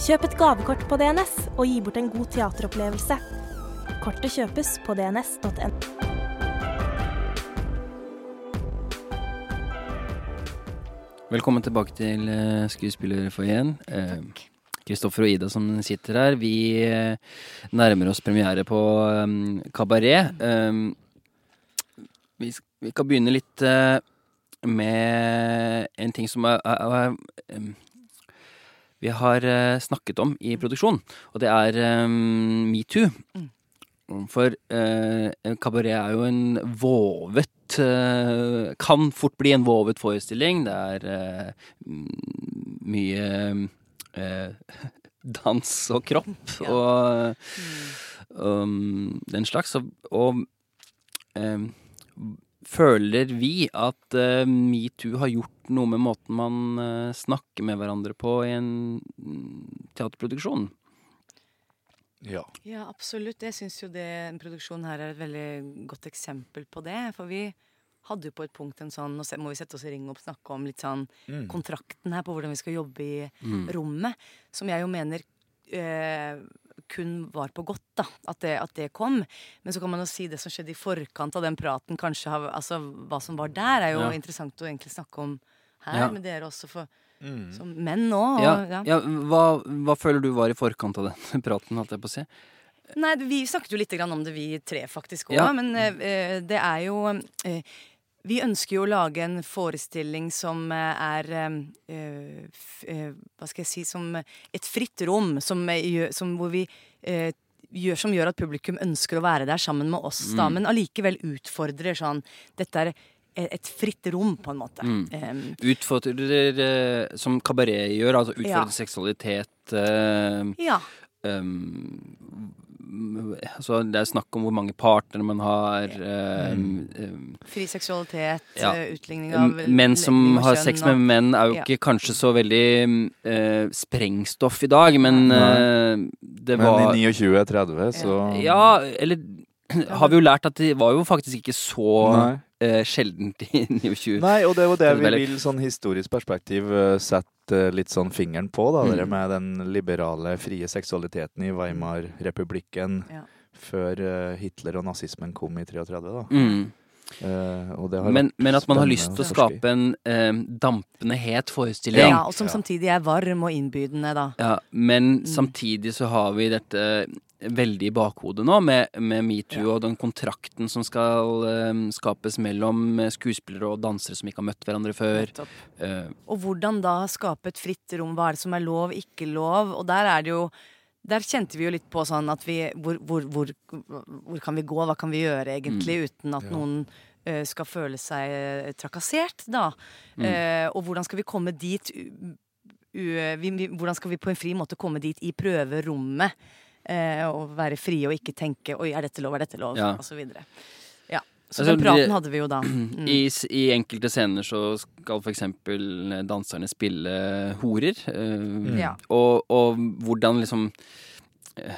Kjøp et gavekort på DNS og gi bort en god teateropplevelse. Kortet kjøpes på dns.no. Velkommen tilbake til uh, Skuespillerfoajeen. Eh, Kristoffer og Ida som sitter her. Vi eh, nærmer oss premiere på um, Kabaret. Um, vi, vi kan begynne litt eh, med en ting som er, er, er vi har eh, snakket om i produksjon, og det er metoo. Mm. For eh, kabaret er jo en vovet eh, Kan fort bli en vovet forestilling. Det er eh, mye eh, dans og kropp Ja. og um, den slags. Og, em, føler vi at uh, metoo har gjort noe med måten man uh, snakker med hverandre på i en mm, teaterproduksjon? Ja. Ja, absolutt. Jeg syns jo det, produksjonen produksjon her er et veldig godt eksempel på det. For vi hadde jo på et punkt en sånn Nå må vi sette oss i ring og snakke om litt sånn Mm. kontrakten her på hvordan vi skal jobbe i Mm. rommet. Som jeg jo mener eh, kun var på godt, da. At det, at det kom. Men så kan man jo si det som skjedde i forkant av den praten, kanskje har, altså hva som var der, er jo Ja. interessant å egentlig snakke om her Ja. med dere også, for, Mm. som menn òg. Ja, Ja. ja hva, hva føler du var i forkant av den praten, holdt jeg på å si? Nei, vi snakket jo litt om det, vi tre faktisk òg. Ja. Men eh, det er jo eh, Vi ønsker jo å lage en forestilling som eh, er eh, f, eh, Hva skal jeg si Som et fritt rom. Som, eh, som hvor vi eh, gjør, som gjør at publikum ønsker å være der sammen med oss, da, Mm. men allikevel utfordrer sånn Dette er et fritt rom, på en måte. Mm. Um, Utfordrer, som kabaret gjør, altså utfordrer Ja. seksualitet uh, ja. um, altså Det er snakk om hvor mange partnere man har. eh, Mm. um, Fri seksualitet, Ja. eh, utligning av menn som har sex med menn, er jo Ja. ikke kanskje så veldig uh, sprengstoff i dag, men uh, det Men var i 29-30, så Ja, eller har vi jo lært at det var jo faktisk ikke så Nei. eh, sjeldent i 29. Nei, og det er jo det vi vil sånn historisk perspektiv eh, sette eh, litt sånn fingeren på, da. Mm. Med den liberale, frie seksualiteten i Weimar-republikken Ja. før Hitler og nazismen kom i 33, da. Mm. Uh, og det har Men, men at man har lyst til å skape en uh, dampende het forestilling. Ja, og som Ja. samtidig er varm og innbydende, da. Ja, men Mm. samtidig så har vi dette veldig i bakhodet nå, med, med metoo Ja. og den kontrakten som skal um, skapes mellom eh, skuespillere og dansere som ikke har møtt hverandre før. Eh, Og hvordan da skape et fritt rom. Hva er det som er lov, ikke lov? Og der er det jo der kjente vi jo litt på sånn at vi Hvor, hvor, hvor, hvor kan vi gå? Hva kan vi gjøre egentlig uten at Ja. noen uh, skal føle seg eh, trakassert, da? Eh, og hvordan skal vi komme dit vi, vi, Hvordan skal vi på en fri måte komme dit i prøverommet? Eh, og være frie og ikke tenke 'oi, er dette lov, er dette lov?' Ja. og så videre. Ja. Så Altså, den praten hadde vi jo da. Mm. I, I enkelte scener så skal for eksempel danserne spille horer. eh, Ja. og, og hvordan liksom eh,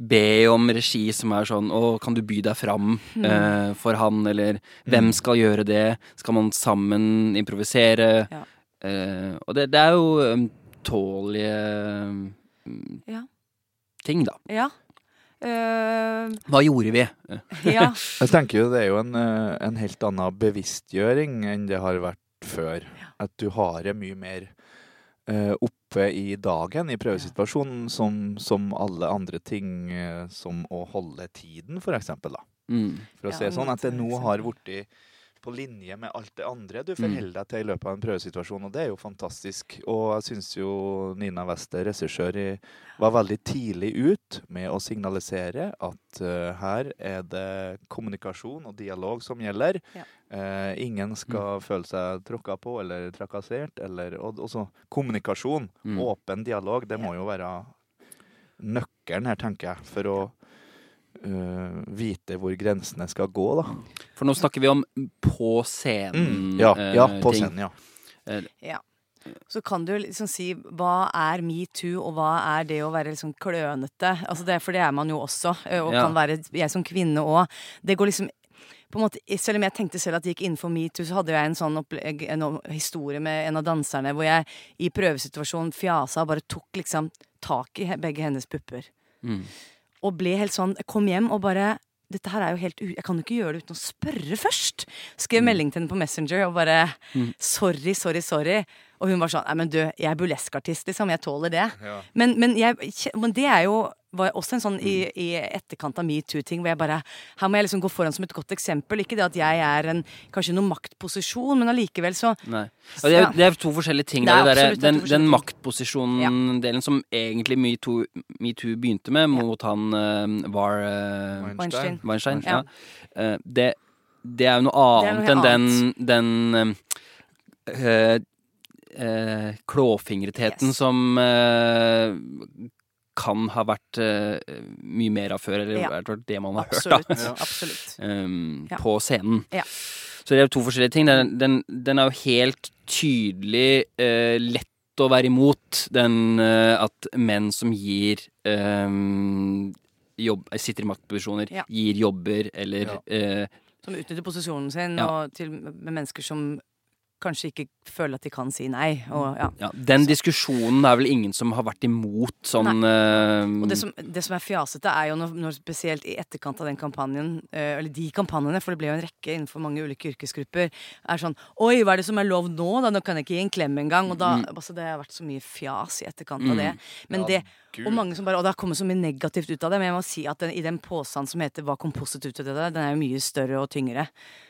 Be om regi som er sånn Å, kan du by deg fram Mm. eh, for han, eller hvem skal gjøre det? Skal man sammen improvisere? Ja. Eh, og det, det er jo ømtålige mm, Ja. Ting, da. Ja. Uh, Hva gjorde vi? Ja. Jeg tenker jo det er jo en, eh, en helt annen bevisstgjøring enn det har vært før. At du har det mye mer uh, oppe i dagen i prøvesituasjonen som, som alle andre ting, eh, som å holde tiden, for eksempel. Da. Mm. For å Ja, se sånn, at det nå har blitt på linje med alt det andre du Mm. forholder deg til i løpet av en prøvesituasjon, og det er jo fantastisk. Og jeg syns jo Nina Wester, regissør, var veldig tidlig ut med å signalisere at uh, her er det kommunikasjon og dialog som gjelder. Ja. Uh, ingen skal føle seg tråkka på eller trakassert. Eller, og også kommunikasjon, Mm. åpen dialog, det må jo være nøkkelen her, tenker jeg, for å eh, vite hvor grensene skal gå, da. For nå snakker vi om på scenen. Ja, ja, eh, på ting. scenen, ja. Ja. Så kan du liksom si hva er metoo, og hva er det å være liksom klønete? Altså det, for det er man jo også, eh, og Ja. kan være jeg som kvinne òg. Det går liksom på en måte, Selv om jeg tenkte selv at det gikk innenfor metoo, så hadde jeg en sånn opplegg, en historie med en av danserne hvor jeg i prøvesituasjonen fjasa og bare tok liksom tak i begge hennes pupper. Mm. Og ble helt sånn Jeg kom hjem og bare dette her er jo helt u... Jeg kan jo ikke gjøre det uten å spørre først. Skrev melding til henne på Messenger og bare Sorry, sorry, sorry. Og hun var sånn Nei, men du, jeg er burleskartist, liksom. Jeg tåler det. Men, men, jeg, men det er jo var også en sånn i, i etterkant av metoo-ting hvor jeg bare Her må jeg liksom gå foran som et godt eksempel. Ikke det at jeg er en kanskje noen maktposisjon, men allikevel så Nei. Og det, er, det er to forskjellige ting. Det er det der, den, den maktposisjonen-delen som egentlig metoo begynte med, mot han uh, var uh, Weinstein. Weinstein. Weinstein Ja. Eh, det, det er jo noe annet noe enn den, den eh, eh, klåfingretheten Yes. som eh, kan ha vært eh, mye mer av før, eller Ja. det man har Absolutt. hørt, da. Absolutt. um, Ja. på scenen. Ja. Så det er jo to forskjellige ting. Den, den, den er jo helt tydelig eh, lett å være imot. Den uh, at menn som gir um, jobb, sitter i maktposisjoner, Ja. gir jobber eller Ja. eh, Som utnytter posisjonen sin, Ja. og til med mennesker som kanskje ikke føler at de kan si nei. Og, ja. ja, Den diskusjonen er vel ingen som har vært imot sånn uh, Og det som, det som er fjasete, er jo når, når spesielt i etterkant av den kampanjen, uh, eller de kampanjene, for det ble jo en rekke innenfor mange ulike yrkesgrupper, er sånn Oi, hva er det som er lov nå? Da, nå kan jeg ikke gi en klem engang. Og da, Mm. altså, det har vært så mye fjas i etterkant av det. Men Ja, det Gud. og mange som bare, og det har kommet så mye negativt ut av det, men jeg må si at den, i den påstanden som heter 'Hva kom positivt ut av det?', den er jo mye større og tyngre.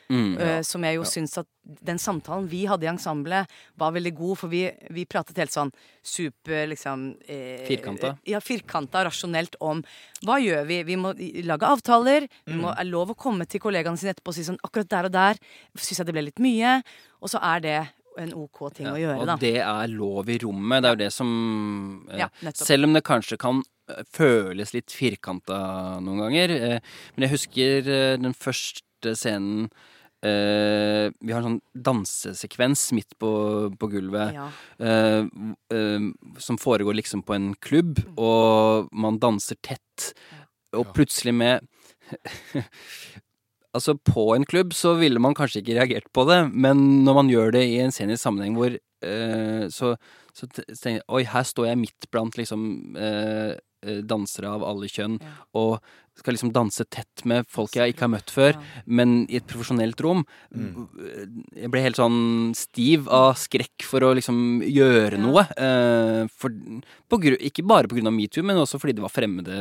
mm, uh, som jeg jo syns at den samtalen vi hadde i ensemblet, var veldig god. For vi, vi pratet helt sånn super liksom eh, Firkanta? Ja, firkanta, rasjonelt om hva gjør vi? Vi må lage avtaler. Vi må er lov å komme til kollegaene sine etterpå og si sånn akkurat der og der syns jeg det ble litt mye. Og så er det en OK ting å gjøre, da. Og det er lov i rommet. Det er jo det som eh, Ja. Selv om det kanskje kan eh, føles litt firkanta noen ganger. eh, Men jeg husker eh, den første scenen eh, Vi har en sånn dansesekvens midt på, på gulvet. Ja. uh, uh, som foregår liksom på en klubb, og man danser tett. Og plutselig med Altså, på en klubb så ville man kanskje ikke reagert på det, men når man gjør det i en scenisk sammenheng hvor så, så tenker jeg Oi, her står jeg midt blant liksom dansere av alle kjønn, Ja. og skal liksom danse tett med folk jeg ikke har møtt før, Ja. men i et profesjonelt rom. Mm. Jeg ble helt sånn stiv av skrekk for å liksom gjøre Ja. noe. eh, for, på gru, ikke bare på grunn av metoo, men også fordi det var fremmede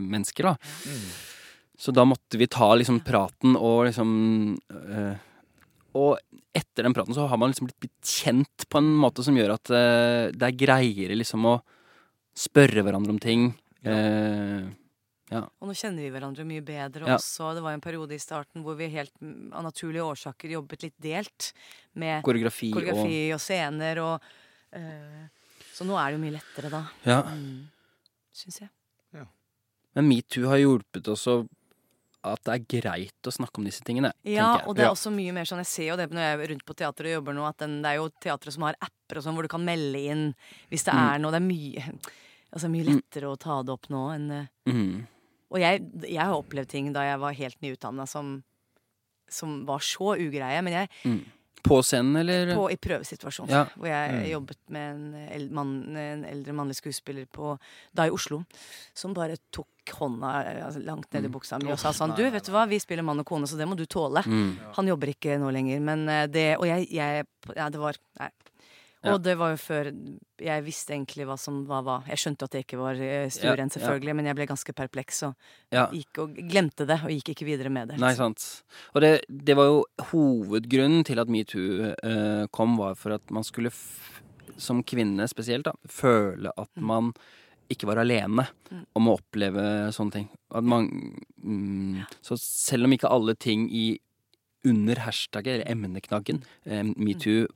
mennesker. da. Mm. Så da måtte vi ta liksom praten og liksom eh, Og etter den praten så har man liksom blitt kjent på en måte som gjør at eh, det er greiere liksom å spørre hverandre om ting. Eh, Og nå kjenner vi hverandre mye bedre Ja. også. Det var en periode i starten hvor vi helt mm, av naturlige årsaker jobbet litt delt med koreografi, koreografi og, scener og uh, Så nå er det jo mye lettere, da. Ja. Mm, Syns jeg. Men metoo har hjulpet også at det er greit å snakke om disse tingene. Ja, jeg. og det er Ja. også mye mer sånn Jeg ser jo det når jeg er rundt på teater og jobber nå, at den, det er jo teatre som har apper og sånn, hvor du kan melde inn hvis det Mm. er noe. Det er mye Altså mye Mm. lettere å ta det opp nå enn eh, Mhm. Og jeg, jeg har opplevd ting da jeg var helt nyutdanna som, som var så ugreie. Men jeg, Mm. På scenen, eller? på, i prøvesituasjon, Ja. hvor jeg Mm. jobbet med en, eld, mann, en eldre mannlig skuespiller på, da i Oslo, som bare tok hånda altså, langt ned i Mm. buksa mi og sa sånn Du, vet du hva, vi spiller mann og kone, så det må du tåle. Mm. Han jobber ikke nå lenger, men eh, det Og jeg, jeg Ja, det var Nei. Og det var jo før jeg visste egentlig hva som hva var. Jeg skjønte at det ikke var stueren, Ja, ja. selvfølgelig, men jeg ble ganske perpleks og gikk og glemte det, og gikk ikke videre med det. Nei, sant. Og det, det var jo hovedgrunnen til at metoo eh, kom, var for at man skulle, som kvinne spesielt, da, føle at Mm. man ikke var alene Mm. om å oppleve sånne ting. Man, mm, Så selv om ikke alle ting i under hashtagget, eller emneknaggen, eh, metoo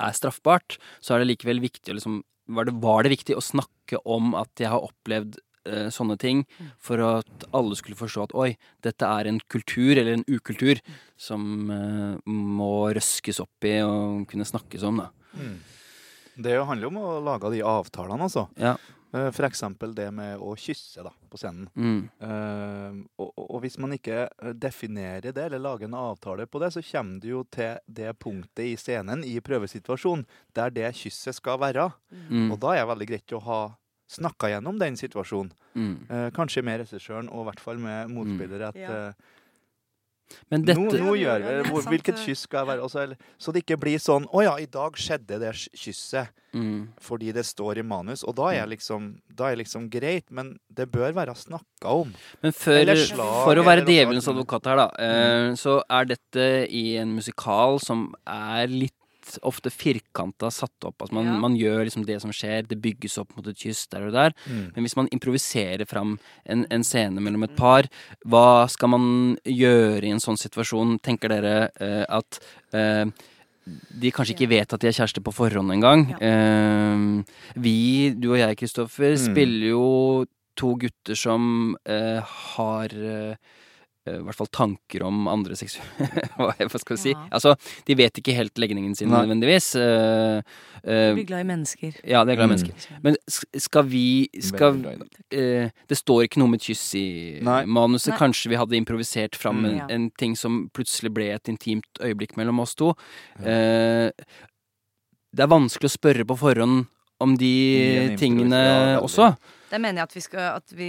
er straffbart, så er det likevel viktig liksom var det, var det viktig å snakke om at jeg har opplevd eh, sånne ting, for at alle skulle forstå at oi, dette er en kultur, eller en ukultur, som eh, må røskes opp i og kunne snakkes om, da. Mm. Det handler jo om å lage de avtalene, altså. Ja. Eh, For eksempel det med å kysse da, på scenen. Mm. Uh, og, og- hvis man ikke eh, definerer det, eller lager en avtale på det, så kommer du jo til det punktet i scenen, i prøvesituasjonen, der det kysset skal være. Mm. Og da er det veldig greit å ha snakka gjennom den situasjonen. Mm. Uh, kanskje med regissøren, og i hvert fall med motspiller. At Ja. Eh, Men dette nå nå gjør vi det. Hvor, hvilket kyss skal jeg være? Også, eller- så det ikke blir sånn Å ja, i dag skjedde det kysset mm. fordi det står i manus. Og da er liksom, da er liksom greit, men det bør være snakka om. Men før, slag, for å være djevelens advokat her, da, mm. så er dette i en musikal som er litt ofte firkanta satt opp. Altså man, Ja. man gjør liksom det som skjer, det bygges opp mot et kyss der og der. Men hvis man improviserer fram en, en scene mellom et par, hva skal man gjøre i en sånn situasjon? Tenker dere eh, at eh, de kanskje ikke vet at de er kjærester på forhånd engang? Ja. Eh, vi, du og jeg, Kristoffer, Mm. spiller jo to gutter som eh, har eh, i hvert fall tanker om andre seksuelle Hva skal vi si? Ja. Altså, de vet ikke helt legningen sin Nei. nødvendigvis. Uh, uh, de blir glad i mennesker. ja, det er glad i Mm. mennesker. Men skal vi skal, eh, Det står ikke noe med kyss i Nei. manuset. Nei. Kanskje vi hadde improvisert fram Mm. en, Ja. en ting som plutselig ble et intimt øyeblikk mellom oss to. Uh, det er vanskelig å spørre på forhånd om de tingene også. Der mener jeg at vi skal at vi,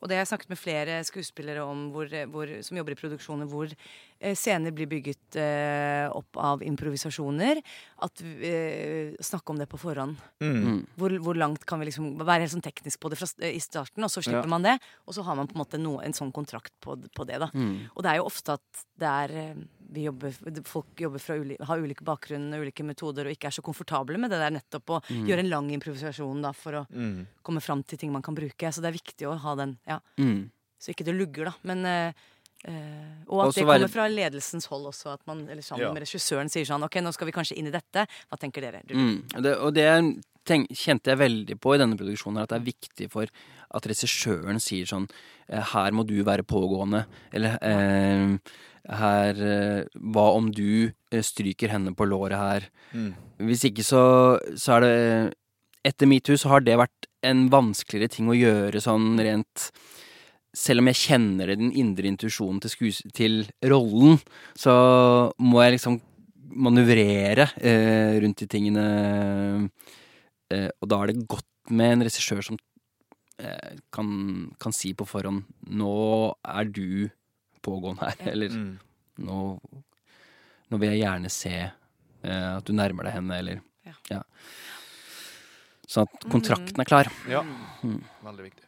Og det har jeg snakket med flere skuespillere om hvor, hvor, som jobber i produksjoner hvor eh, scener blir bygget uh, opp av improvisasjoner. At vi, eh, Snakke om det på forhånd. Mm. Mm. Hvor, hvor langt kan vi liksom være helt sånn teknisk på det fra, i starten, og så slipper Ja. man det. Og så har man på en måte no, en sånn kontrakt på, på det. da Mm. Og det er jo ofte at det er jobber, Folk jobber fra uli, har ulike bakgrunner og ulike metoder og ikke er så komfortable med det der nettopp å Mm. gjøre en lang improvisasjon da for å Mm. komme fram til ting man kan bruke. Så det er viktig å ha den. ja Mm. Så ikke det lugger, da. Men eh, Og at Også det være- kommer fra ledelsens hold også. At man eller sammen Ja. med regissøren sier sånn Ok, nå skal vi kanskje inn i dette. Hva tenker dere? Du, Mm. Og det, og det tenk, kjente jeg veldig på i denne produksjonen, at det er viktig for at regissøren sier sånn eh, Her må du være pågående. Eller eh, her eh, Hva om du eh, stryker henne på låret her? Mm. Hvis ikke så, så er det Etter metoo så har det vært en vanskeligere ting å gjøre sånn rent Selv om jeg kjenner den indre intuisjonen til, til rollen, så må jeg liksom manøvrere eh, rundt de tingene. Eh, og da er det godt med en regissør som eh, kan, kan si på forhånd Nå er du pågående her. Eller Mm. nå, nå vil jeg gjerne se eh, at du nærmer deg henne, eller Ja. Sånn at kontrakten er klar. Ja. Mm. Veldig viktig.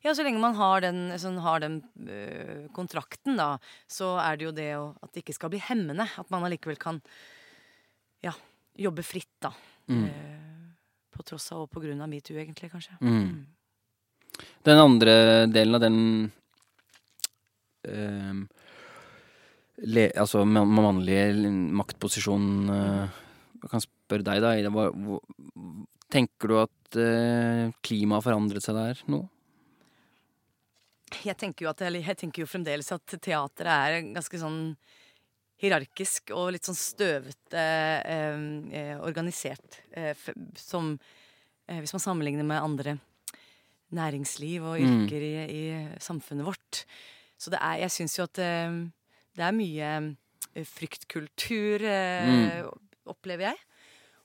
Ja, så lenge man har den, sånn, har den øh, kontrakten, da, så er det jo det å, at det ikke skal bli hemmende. At man allikevel kan ja, jobbe fritt, da. Mm. øh, på tross av og på grunn av metoo, egentlig, kanskje. Mm. Den andre delen av den ehm, le, Altså man mannlige maktposisjonen eh, Jeg kan spørre deg, da, Ida. Hva, tenker du at eh, klimaet har forandret seg der nå? Jeg tenker jo, at, jeg tenker jo fremdeles at teateret er ganske sånn hierarkisk og litt sånn støvete eh, eh, organisert. Eh, som eh, Hvis man sammenligner med andre næringsliv og Mm. yrker i, i samfunnet vårt. Så det er Jeg syns jo at eh, det er mye eh, fryktkultur, eh, opplever jeg.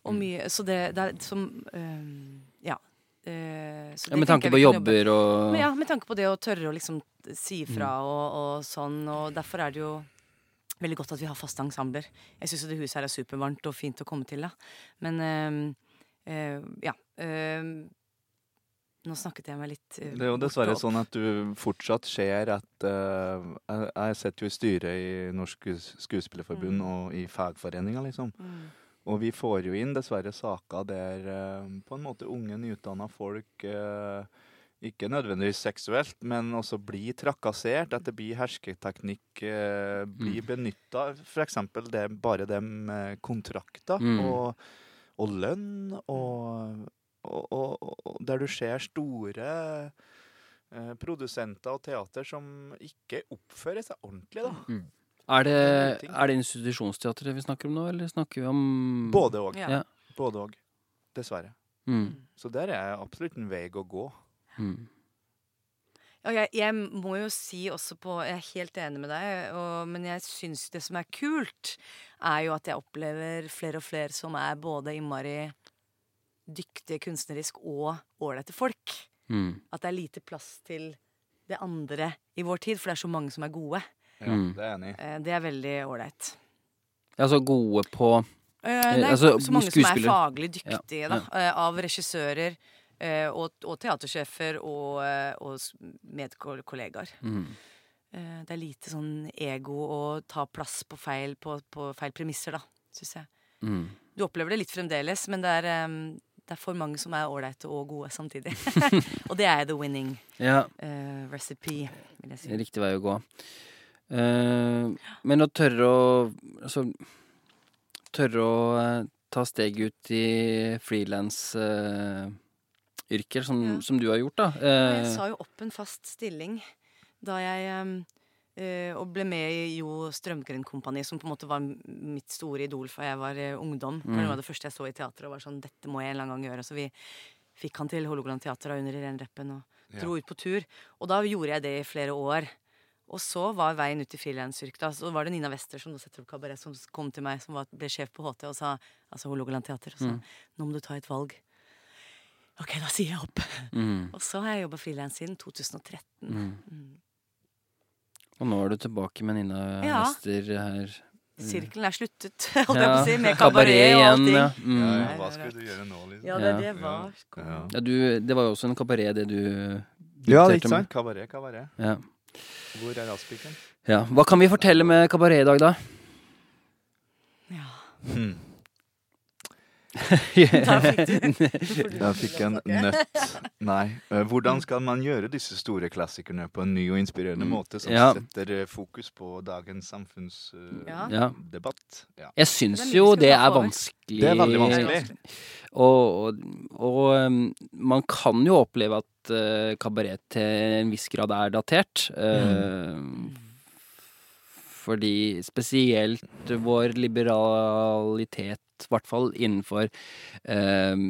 Og Mm. mye Så det, det er som eh, Ja. Eh, så Ja, med tanke på jobber jobbe- og men ja, med tanke på det å tørre å liksom si Mm. fra og, og sånn. Og derfor er det jo veldig godt at vi har faste ensembler. Jeg syns det huset her er supervarmt og fint å komme til, da. Men øh, øh, ja. Øh, nå snakket jeg meg litt eh, Det er jo dessverre sånn at du fortsatt ser at eh, Jeg, jeg sitter jo i styret i Norsk Skues- Skuespillerforbund Mm. og i fagforeninga, liksom. Mm. Og vi får jo inn dessverre saker der på en måte unge, nyutdanna folk eh, ikke nødvendigvis seksuelt, men også bli trakassert, at det blir hersketeknikk, eh, bli Mm. benytta. F.eks. det, bare det med kontrakter Mm. og, og lønn, og, og, og, og der du ser store eh, produsenter og teater som ikke oppfører seg ordentlig, da. er, det, er det institusjonsteatret vi snakker om nå, eller snakker vi om Både òg. Ja. Både òg. Dessverre. Mm. Så der er absolutt en vei å gå. Mm. Ja, jeg, jeg må jo si også på Jeg er helt enig med deg, og, men jeg syns det som er kult, er jo at jeg opplever flere og flere som er både innmari dyktige kunstnerisk og ålreite folk. Mm. At det er lite plass til det andre i vår tid, for det er så mange som er gode. Ja, Mm. det er enig. Eh, Det er veldig ålreit. Altså gode på Eh, Det er altså, så mange som er faglig dyktige, Ja, da. eh, Av regissører eh, og, og teatersjefer og, eh, og medkollegaer. mm. Eh, Det er lite sånn ego å ta plass på feil, på, på feil premisser, da, syns jeg. Mm. Du opplever det litt fremdeles, men det er, eh, det er for mange som er ålreite og gode samtidig. og det er the winning Ja, uh, recipe, vil jeg si. riktig vei å gå. Uh, men å tørre å Altså Tørre å eh, ta steget ut i frilansyrker, som, Ja. som du har gjort, da. Eh, Jeg sa jo opp en fast stilling da jeg eh, Og ble med i Jo Strømgren Kompani, som på en måte var mitt store idol fra jeg var eh, ungdom. Det var Mm. det første jeg så i teatret og var sånn Dette må jeg en eller annen gang gjøre. Så vi fikk han til Hålogaland Teater da under Irene Reppen og dro ut på tur. Og da gjorde jeg det i flere år. Og så var veien ut i frilansyrket. Og Så var det Nina Wester som nå setter opp kabaret, som kom til meg, som var, ble sjef på HT, og sa altså Hålogaland Teater, og sa Mm. nå må du ta et valg. Ok, da sier jeg opp. mm, Og så har jeg jobba frilans siden 2013. mm. Mm. Og nå er du tilbake med Nina Ja. Wester her. Sirkelen er sluttet, holdt jeg på å si, med kabaret kabaret og allting. Ja. Ja, Mm. ja, Ja, hva skulle du gjøre nå, liksom? Ja, det, det var Ja. Ja, du, det var jo også en kabaret, det du Ja, ikke sant? Kabaret, kabaret. Ja. Hvor er rasspiken? ja. Hva kan vi fortelle med kabaret i dag, da? ja. Hmm. Da fikk du fikk en nøtt. Nei. Eh, Hvordan skal man gjøre disse store klassikerne på en ny og inspirerende Mm. måte som Ja. setter eh, fokus på dagens samfunnsdebatt? Uh, Ja. Jeg syns jo det er vanskelig. Det er veldig vanskelig. Og, og, og um, man kan jo oppleve at uh, kabaret til en viss grad er datert. Uh, Fordi spesielt vår liberalitet, i hvert fall innenfor uh,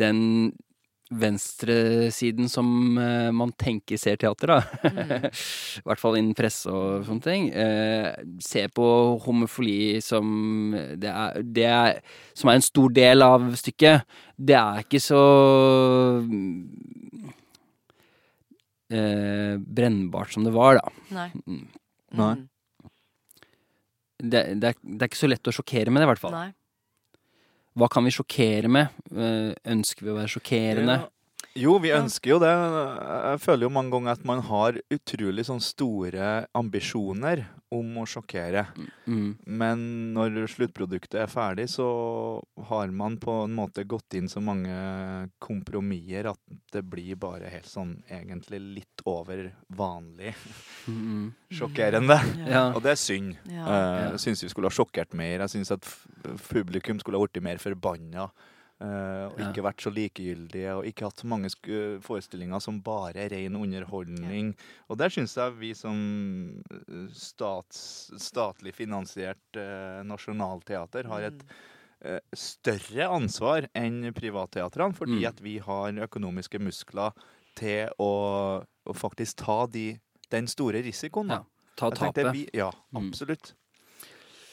den venstresiden som uh, man tenker ser teater, da. Mm. I hvert fall innen presse og sånne ting. Eh, ser på homofili som det er, det er Som er en stor del av stykket. Det er ikke så eh, brennbart som det var, da. Nei. Mm. Nei. Det, det, er, det er ikke så lett å sjokkere med det, i hvert fall. Nei. Hva kan vi sjokkere med? Eh, ønsker vi å være sjokkerende? Ja. Jo, vi ønsker jo det. Jeg føler jo mange ganger at man har utrolig sånn store ambisjoner om å sjokkere. Mm. Men når sluttproduktet er ferdig, så har man på en måte gått inn så mange kompromisser at det blir bare helt sånn egentlig litt over vanlig Mm. sjokkerende. Ja. Og det er synd. Ja. Eh, Jeg syns vi skulle ha sjokkert mer. Jeg syns at publikum skulle ha blitt mer forbanna. Eh, og ikke vært så likegyldige, og ikke hatt så mange forestillinger som bare er ren underholdning. Og der syns jeg vi som eh, stats statlig finansiert eh, nasjonalteater har et eh, større ansvar enn privatteatrene, fordi Mm. at vi har økonomiske muskler til å, å faktisk ta de, den store risikoen. da. Ja, Ta tapet. Ja, Mm. absolutt.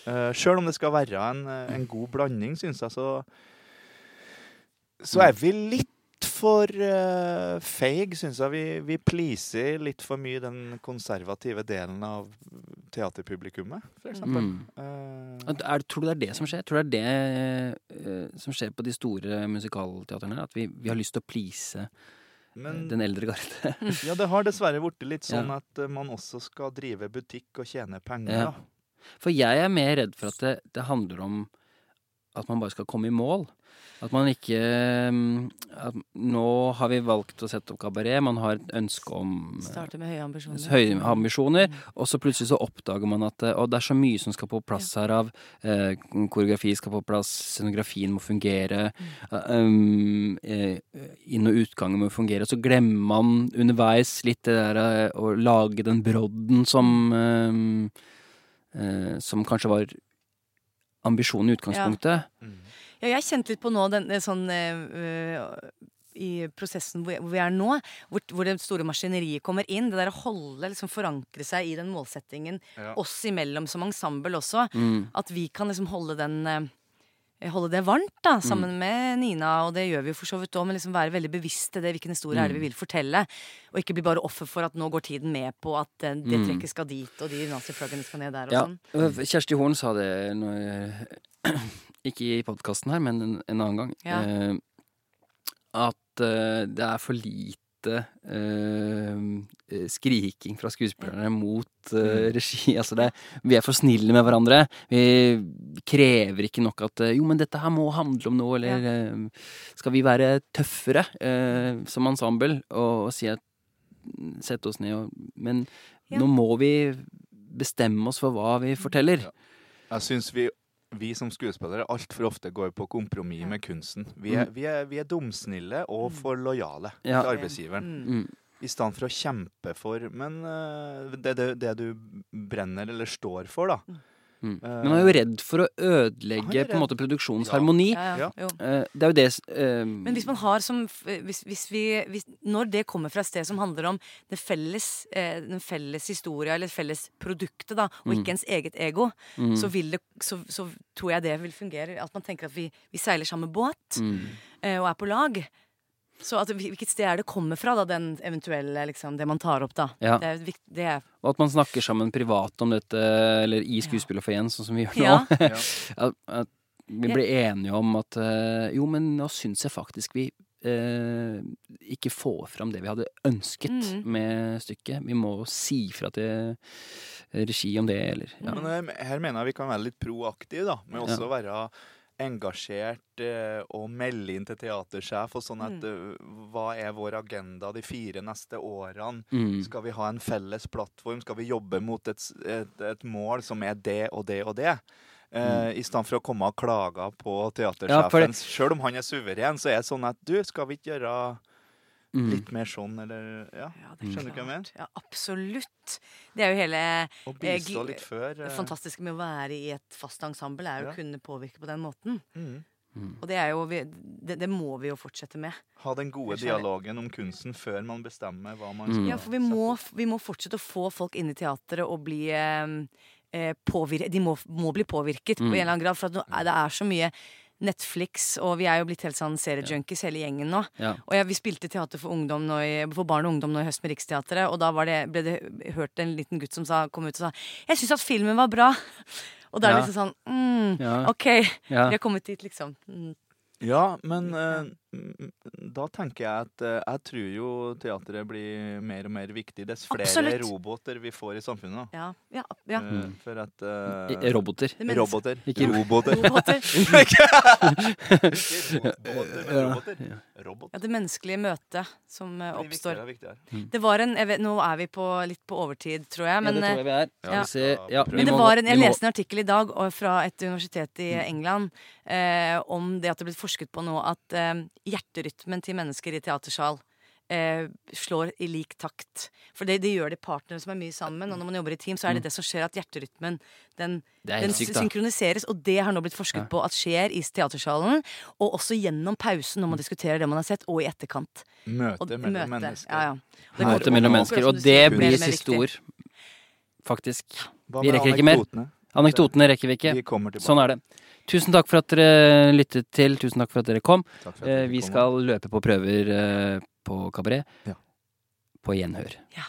Uh, Sjøl om det skal være en, eh, en god blanding, syns jeg, så Så er vi litt for uh, feig, syns jeg. Vi, vi pleaser litt for mye den konservative delen av teaterpublikummet, for eksempel. Mm. Uh, Er, tror du det er det som skjer? Tror du det er det uh, som skjer på de store musikalteatrene? At vi, vi har lyst til å please men den eldre garde? ja, det har dessverre blitt litt sånn Ja. at man også skal drive butikk og tjene penger. Ja. For jeg er mer redd for at det, det handler om at man bare skal komme i mål. At man ikke mm, at Nå har vi valgt å sette opp kabaret. Man har et ønske om eh, Starte med høye ambisjoner. høye ambisjoner, og så plutselig så oppdager man at Og det er så mye som skal på plass her av eh, Koreografi skal på plass, scenografien må fungere, mm. um, eh, inn- og utgangen må fungere. Og Så glemmer man underveis litt det der eh, å lage den brodden som eh, eh, Som kanskje var ambisjonen i utgangspunktet. Mm. Ja, jeg kjente litt på nå den, den sånn eh, øh, I prosessen hvor, hvor vi er nå, hvor, hvor det store maskineriet kommer inn. Det der å holde, liksom forankre seg i den målsettingen Ja. oss imellom som ensemble også. Mm. At vi kan liksom holde den eh, Holde det varmt da, sammen med Nina, og det gjør vi jo for så vidt òg, men liksom være veldig bevisste det hvilken historie er det vi vil fortelle. Og ikke bli bare offer for at nå går tiden med på at eh, det Mm. trekket skal dit, og de naziflaggene skal ned der og Ja, sånn. øh, Kjersti Horn sa det når, Ikke i podkasten her, men en, en annen gang. Ja. eh, at eh, det er for lite eh, skriking fra skuespillerne mot eh, regi. Altså det, vi er for snille med hverandre. Vi krever ikke nok at eh, Jo, men dette her må handle om noe, eller eh, Skal vi være tøffere eh, som ensemble og, og si at Sette oss ned og Men Ja. nå må vi bestemme oss for hva vi forteller. Ja. Jeg syns vi, vi som skuespillere altfor ofte går på kompromiss med kunsten. Vi er, vi er, vi er dumsnille og for lojale Ja. til arbeidsgiveren. Mm. Mm. I stedet for å kjempe for Men eh, det, det, det du brenner eller står for, da. Mm. Eh, Men man er jo redd for å ødelegge på en måte produksjonens Ja. harmoni. Ja, ja, Ja. Eh, det er jo det eh, Men hvis man har som hvis, hvis vi, hvis, Når det kommer fra et sted som handler om det felles, eh, den felles historia eller felles produktet, da, og ikke ens eget ego, mm, så, vil det, så, så tror jeg det vil fungere. At man tenker at vi, vi seiler samme båt mm, eh, og er på lag. Så at, hvilket sted er det kommer fra, da, den eventuelle liksom, det man tar opp, da. Ja. Det er, det er Og at man snakker sammen privat om dette, eller i skuespillerforeningen, sånn som vi gjør nå. Ja. Ja. at, at vi blir enige om at eh, jo, men nå syns jeg faktisk vi eh, ikke får fram det vi hadde ønsket mm. med stykket. Vi må si fra til regi om det, eller ja. Men her mener jeg vi kan være litt proaktive, da. Med Ja. også være engasjert eh, og melde inn til teatersjef og sånn at mm. Hva er vår agenda de fire neste årene? Mm. Skal vi ha en felles plattform? Skal vi jobbe mot et, et, et mål som er det og det og det? Eh, I stedet for å komme og klage på teatersjefen. Ja. Selv om han er suveren, så er det sånn at du, skal vi ikke gjøre Mm. litt mer sånn, eller Ja, ja, det er skjønner du hva jeg mener? Ja, absolutt. Det er jo hele Og Eh, bistå litt før. det eh, fantastiske med å være i et fast ensemble, er jo Ja. å kunne påvirke på den måten. mm. Og det er jo vi, det, det må vi jo fortsette med. Ha den gode dialogen om kunsten før man bestemmer hva man Mm. skal Ja, for vi må, vi må fortsette å få folk inn i teatret og bli eh, påvirket De må, må bli påvirket på Mm. en eller annen grad. For at nå, det er så mye Netflix, og vi er jo blitt helt sånn seriejunkies hele gjengen nå. Ja. Og jeg, vi spilte teater for, ungdom nå i, for barn og ungdom nå i høst med Riksteatret, og da var det, ble det hørt en liten gutt som sa, kom ut og sa 'Jeg syns at filmen var bra'. Og da er det Ja. liksom sånn mm, Ja. OK, Ja. vi har kommet dit, liksom. Mm. Ja, men mm, da tenker jeg at eh, jeg tror jo teatret blir mer og mer viktig dess flere Absolutt. roboter vi får i samfunnet. Ja, ja, ja. Eh, Mm. For at eh, Roboter. Roboter. Ikke roboter. Roboter. Ikke roboter, men roboter. Ja. Robot. Ja, det menneskelige møtet som oppstår. Det, og viktigere. Det var en, jeg vet, Nå er vi på, litt på overtid, tror jeg. Men, ja, det tror jeg vi er. Ja, vi. Ja, men det var en, jeg leste en artikkel i dag fra et universitet i England eh, om det at det er blitt forsket på nå at eh, hjerterytmen til mennesker i teatersal eh, slår i lik takt. For det, det gjør de partnere som er mye sammen. Og når man jobber i team, så er det det som skjer at hjerterytmen den, den sykt, synkroniseres. Og det har nå blitt forsket Ja. på at skjer i teatersalen. Og også gjennom pausen når man diskuterer det man har sett, og i etterkant. Møte Og mellom møte. mennesker. Ja, ja. Det Møte mellom mennesker. Og det blir siste ord. Faktisk. Vi rekker ikke mer. Anekdotene? Rekker vi ikke. Vi kommer tilbake. Sånn er det. Tusen takk for at dere lyttet til. Tusen takk for at dere kom. Takk for at Eh, dere Vi kom. skal løpe på prøver eh, på kabaret. Ja. På gjenhør. Ja.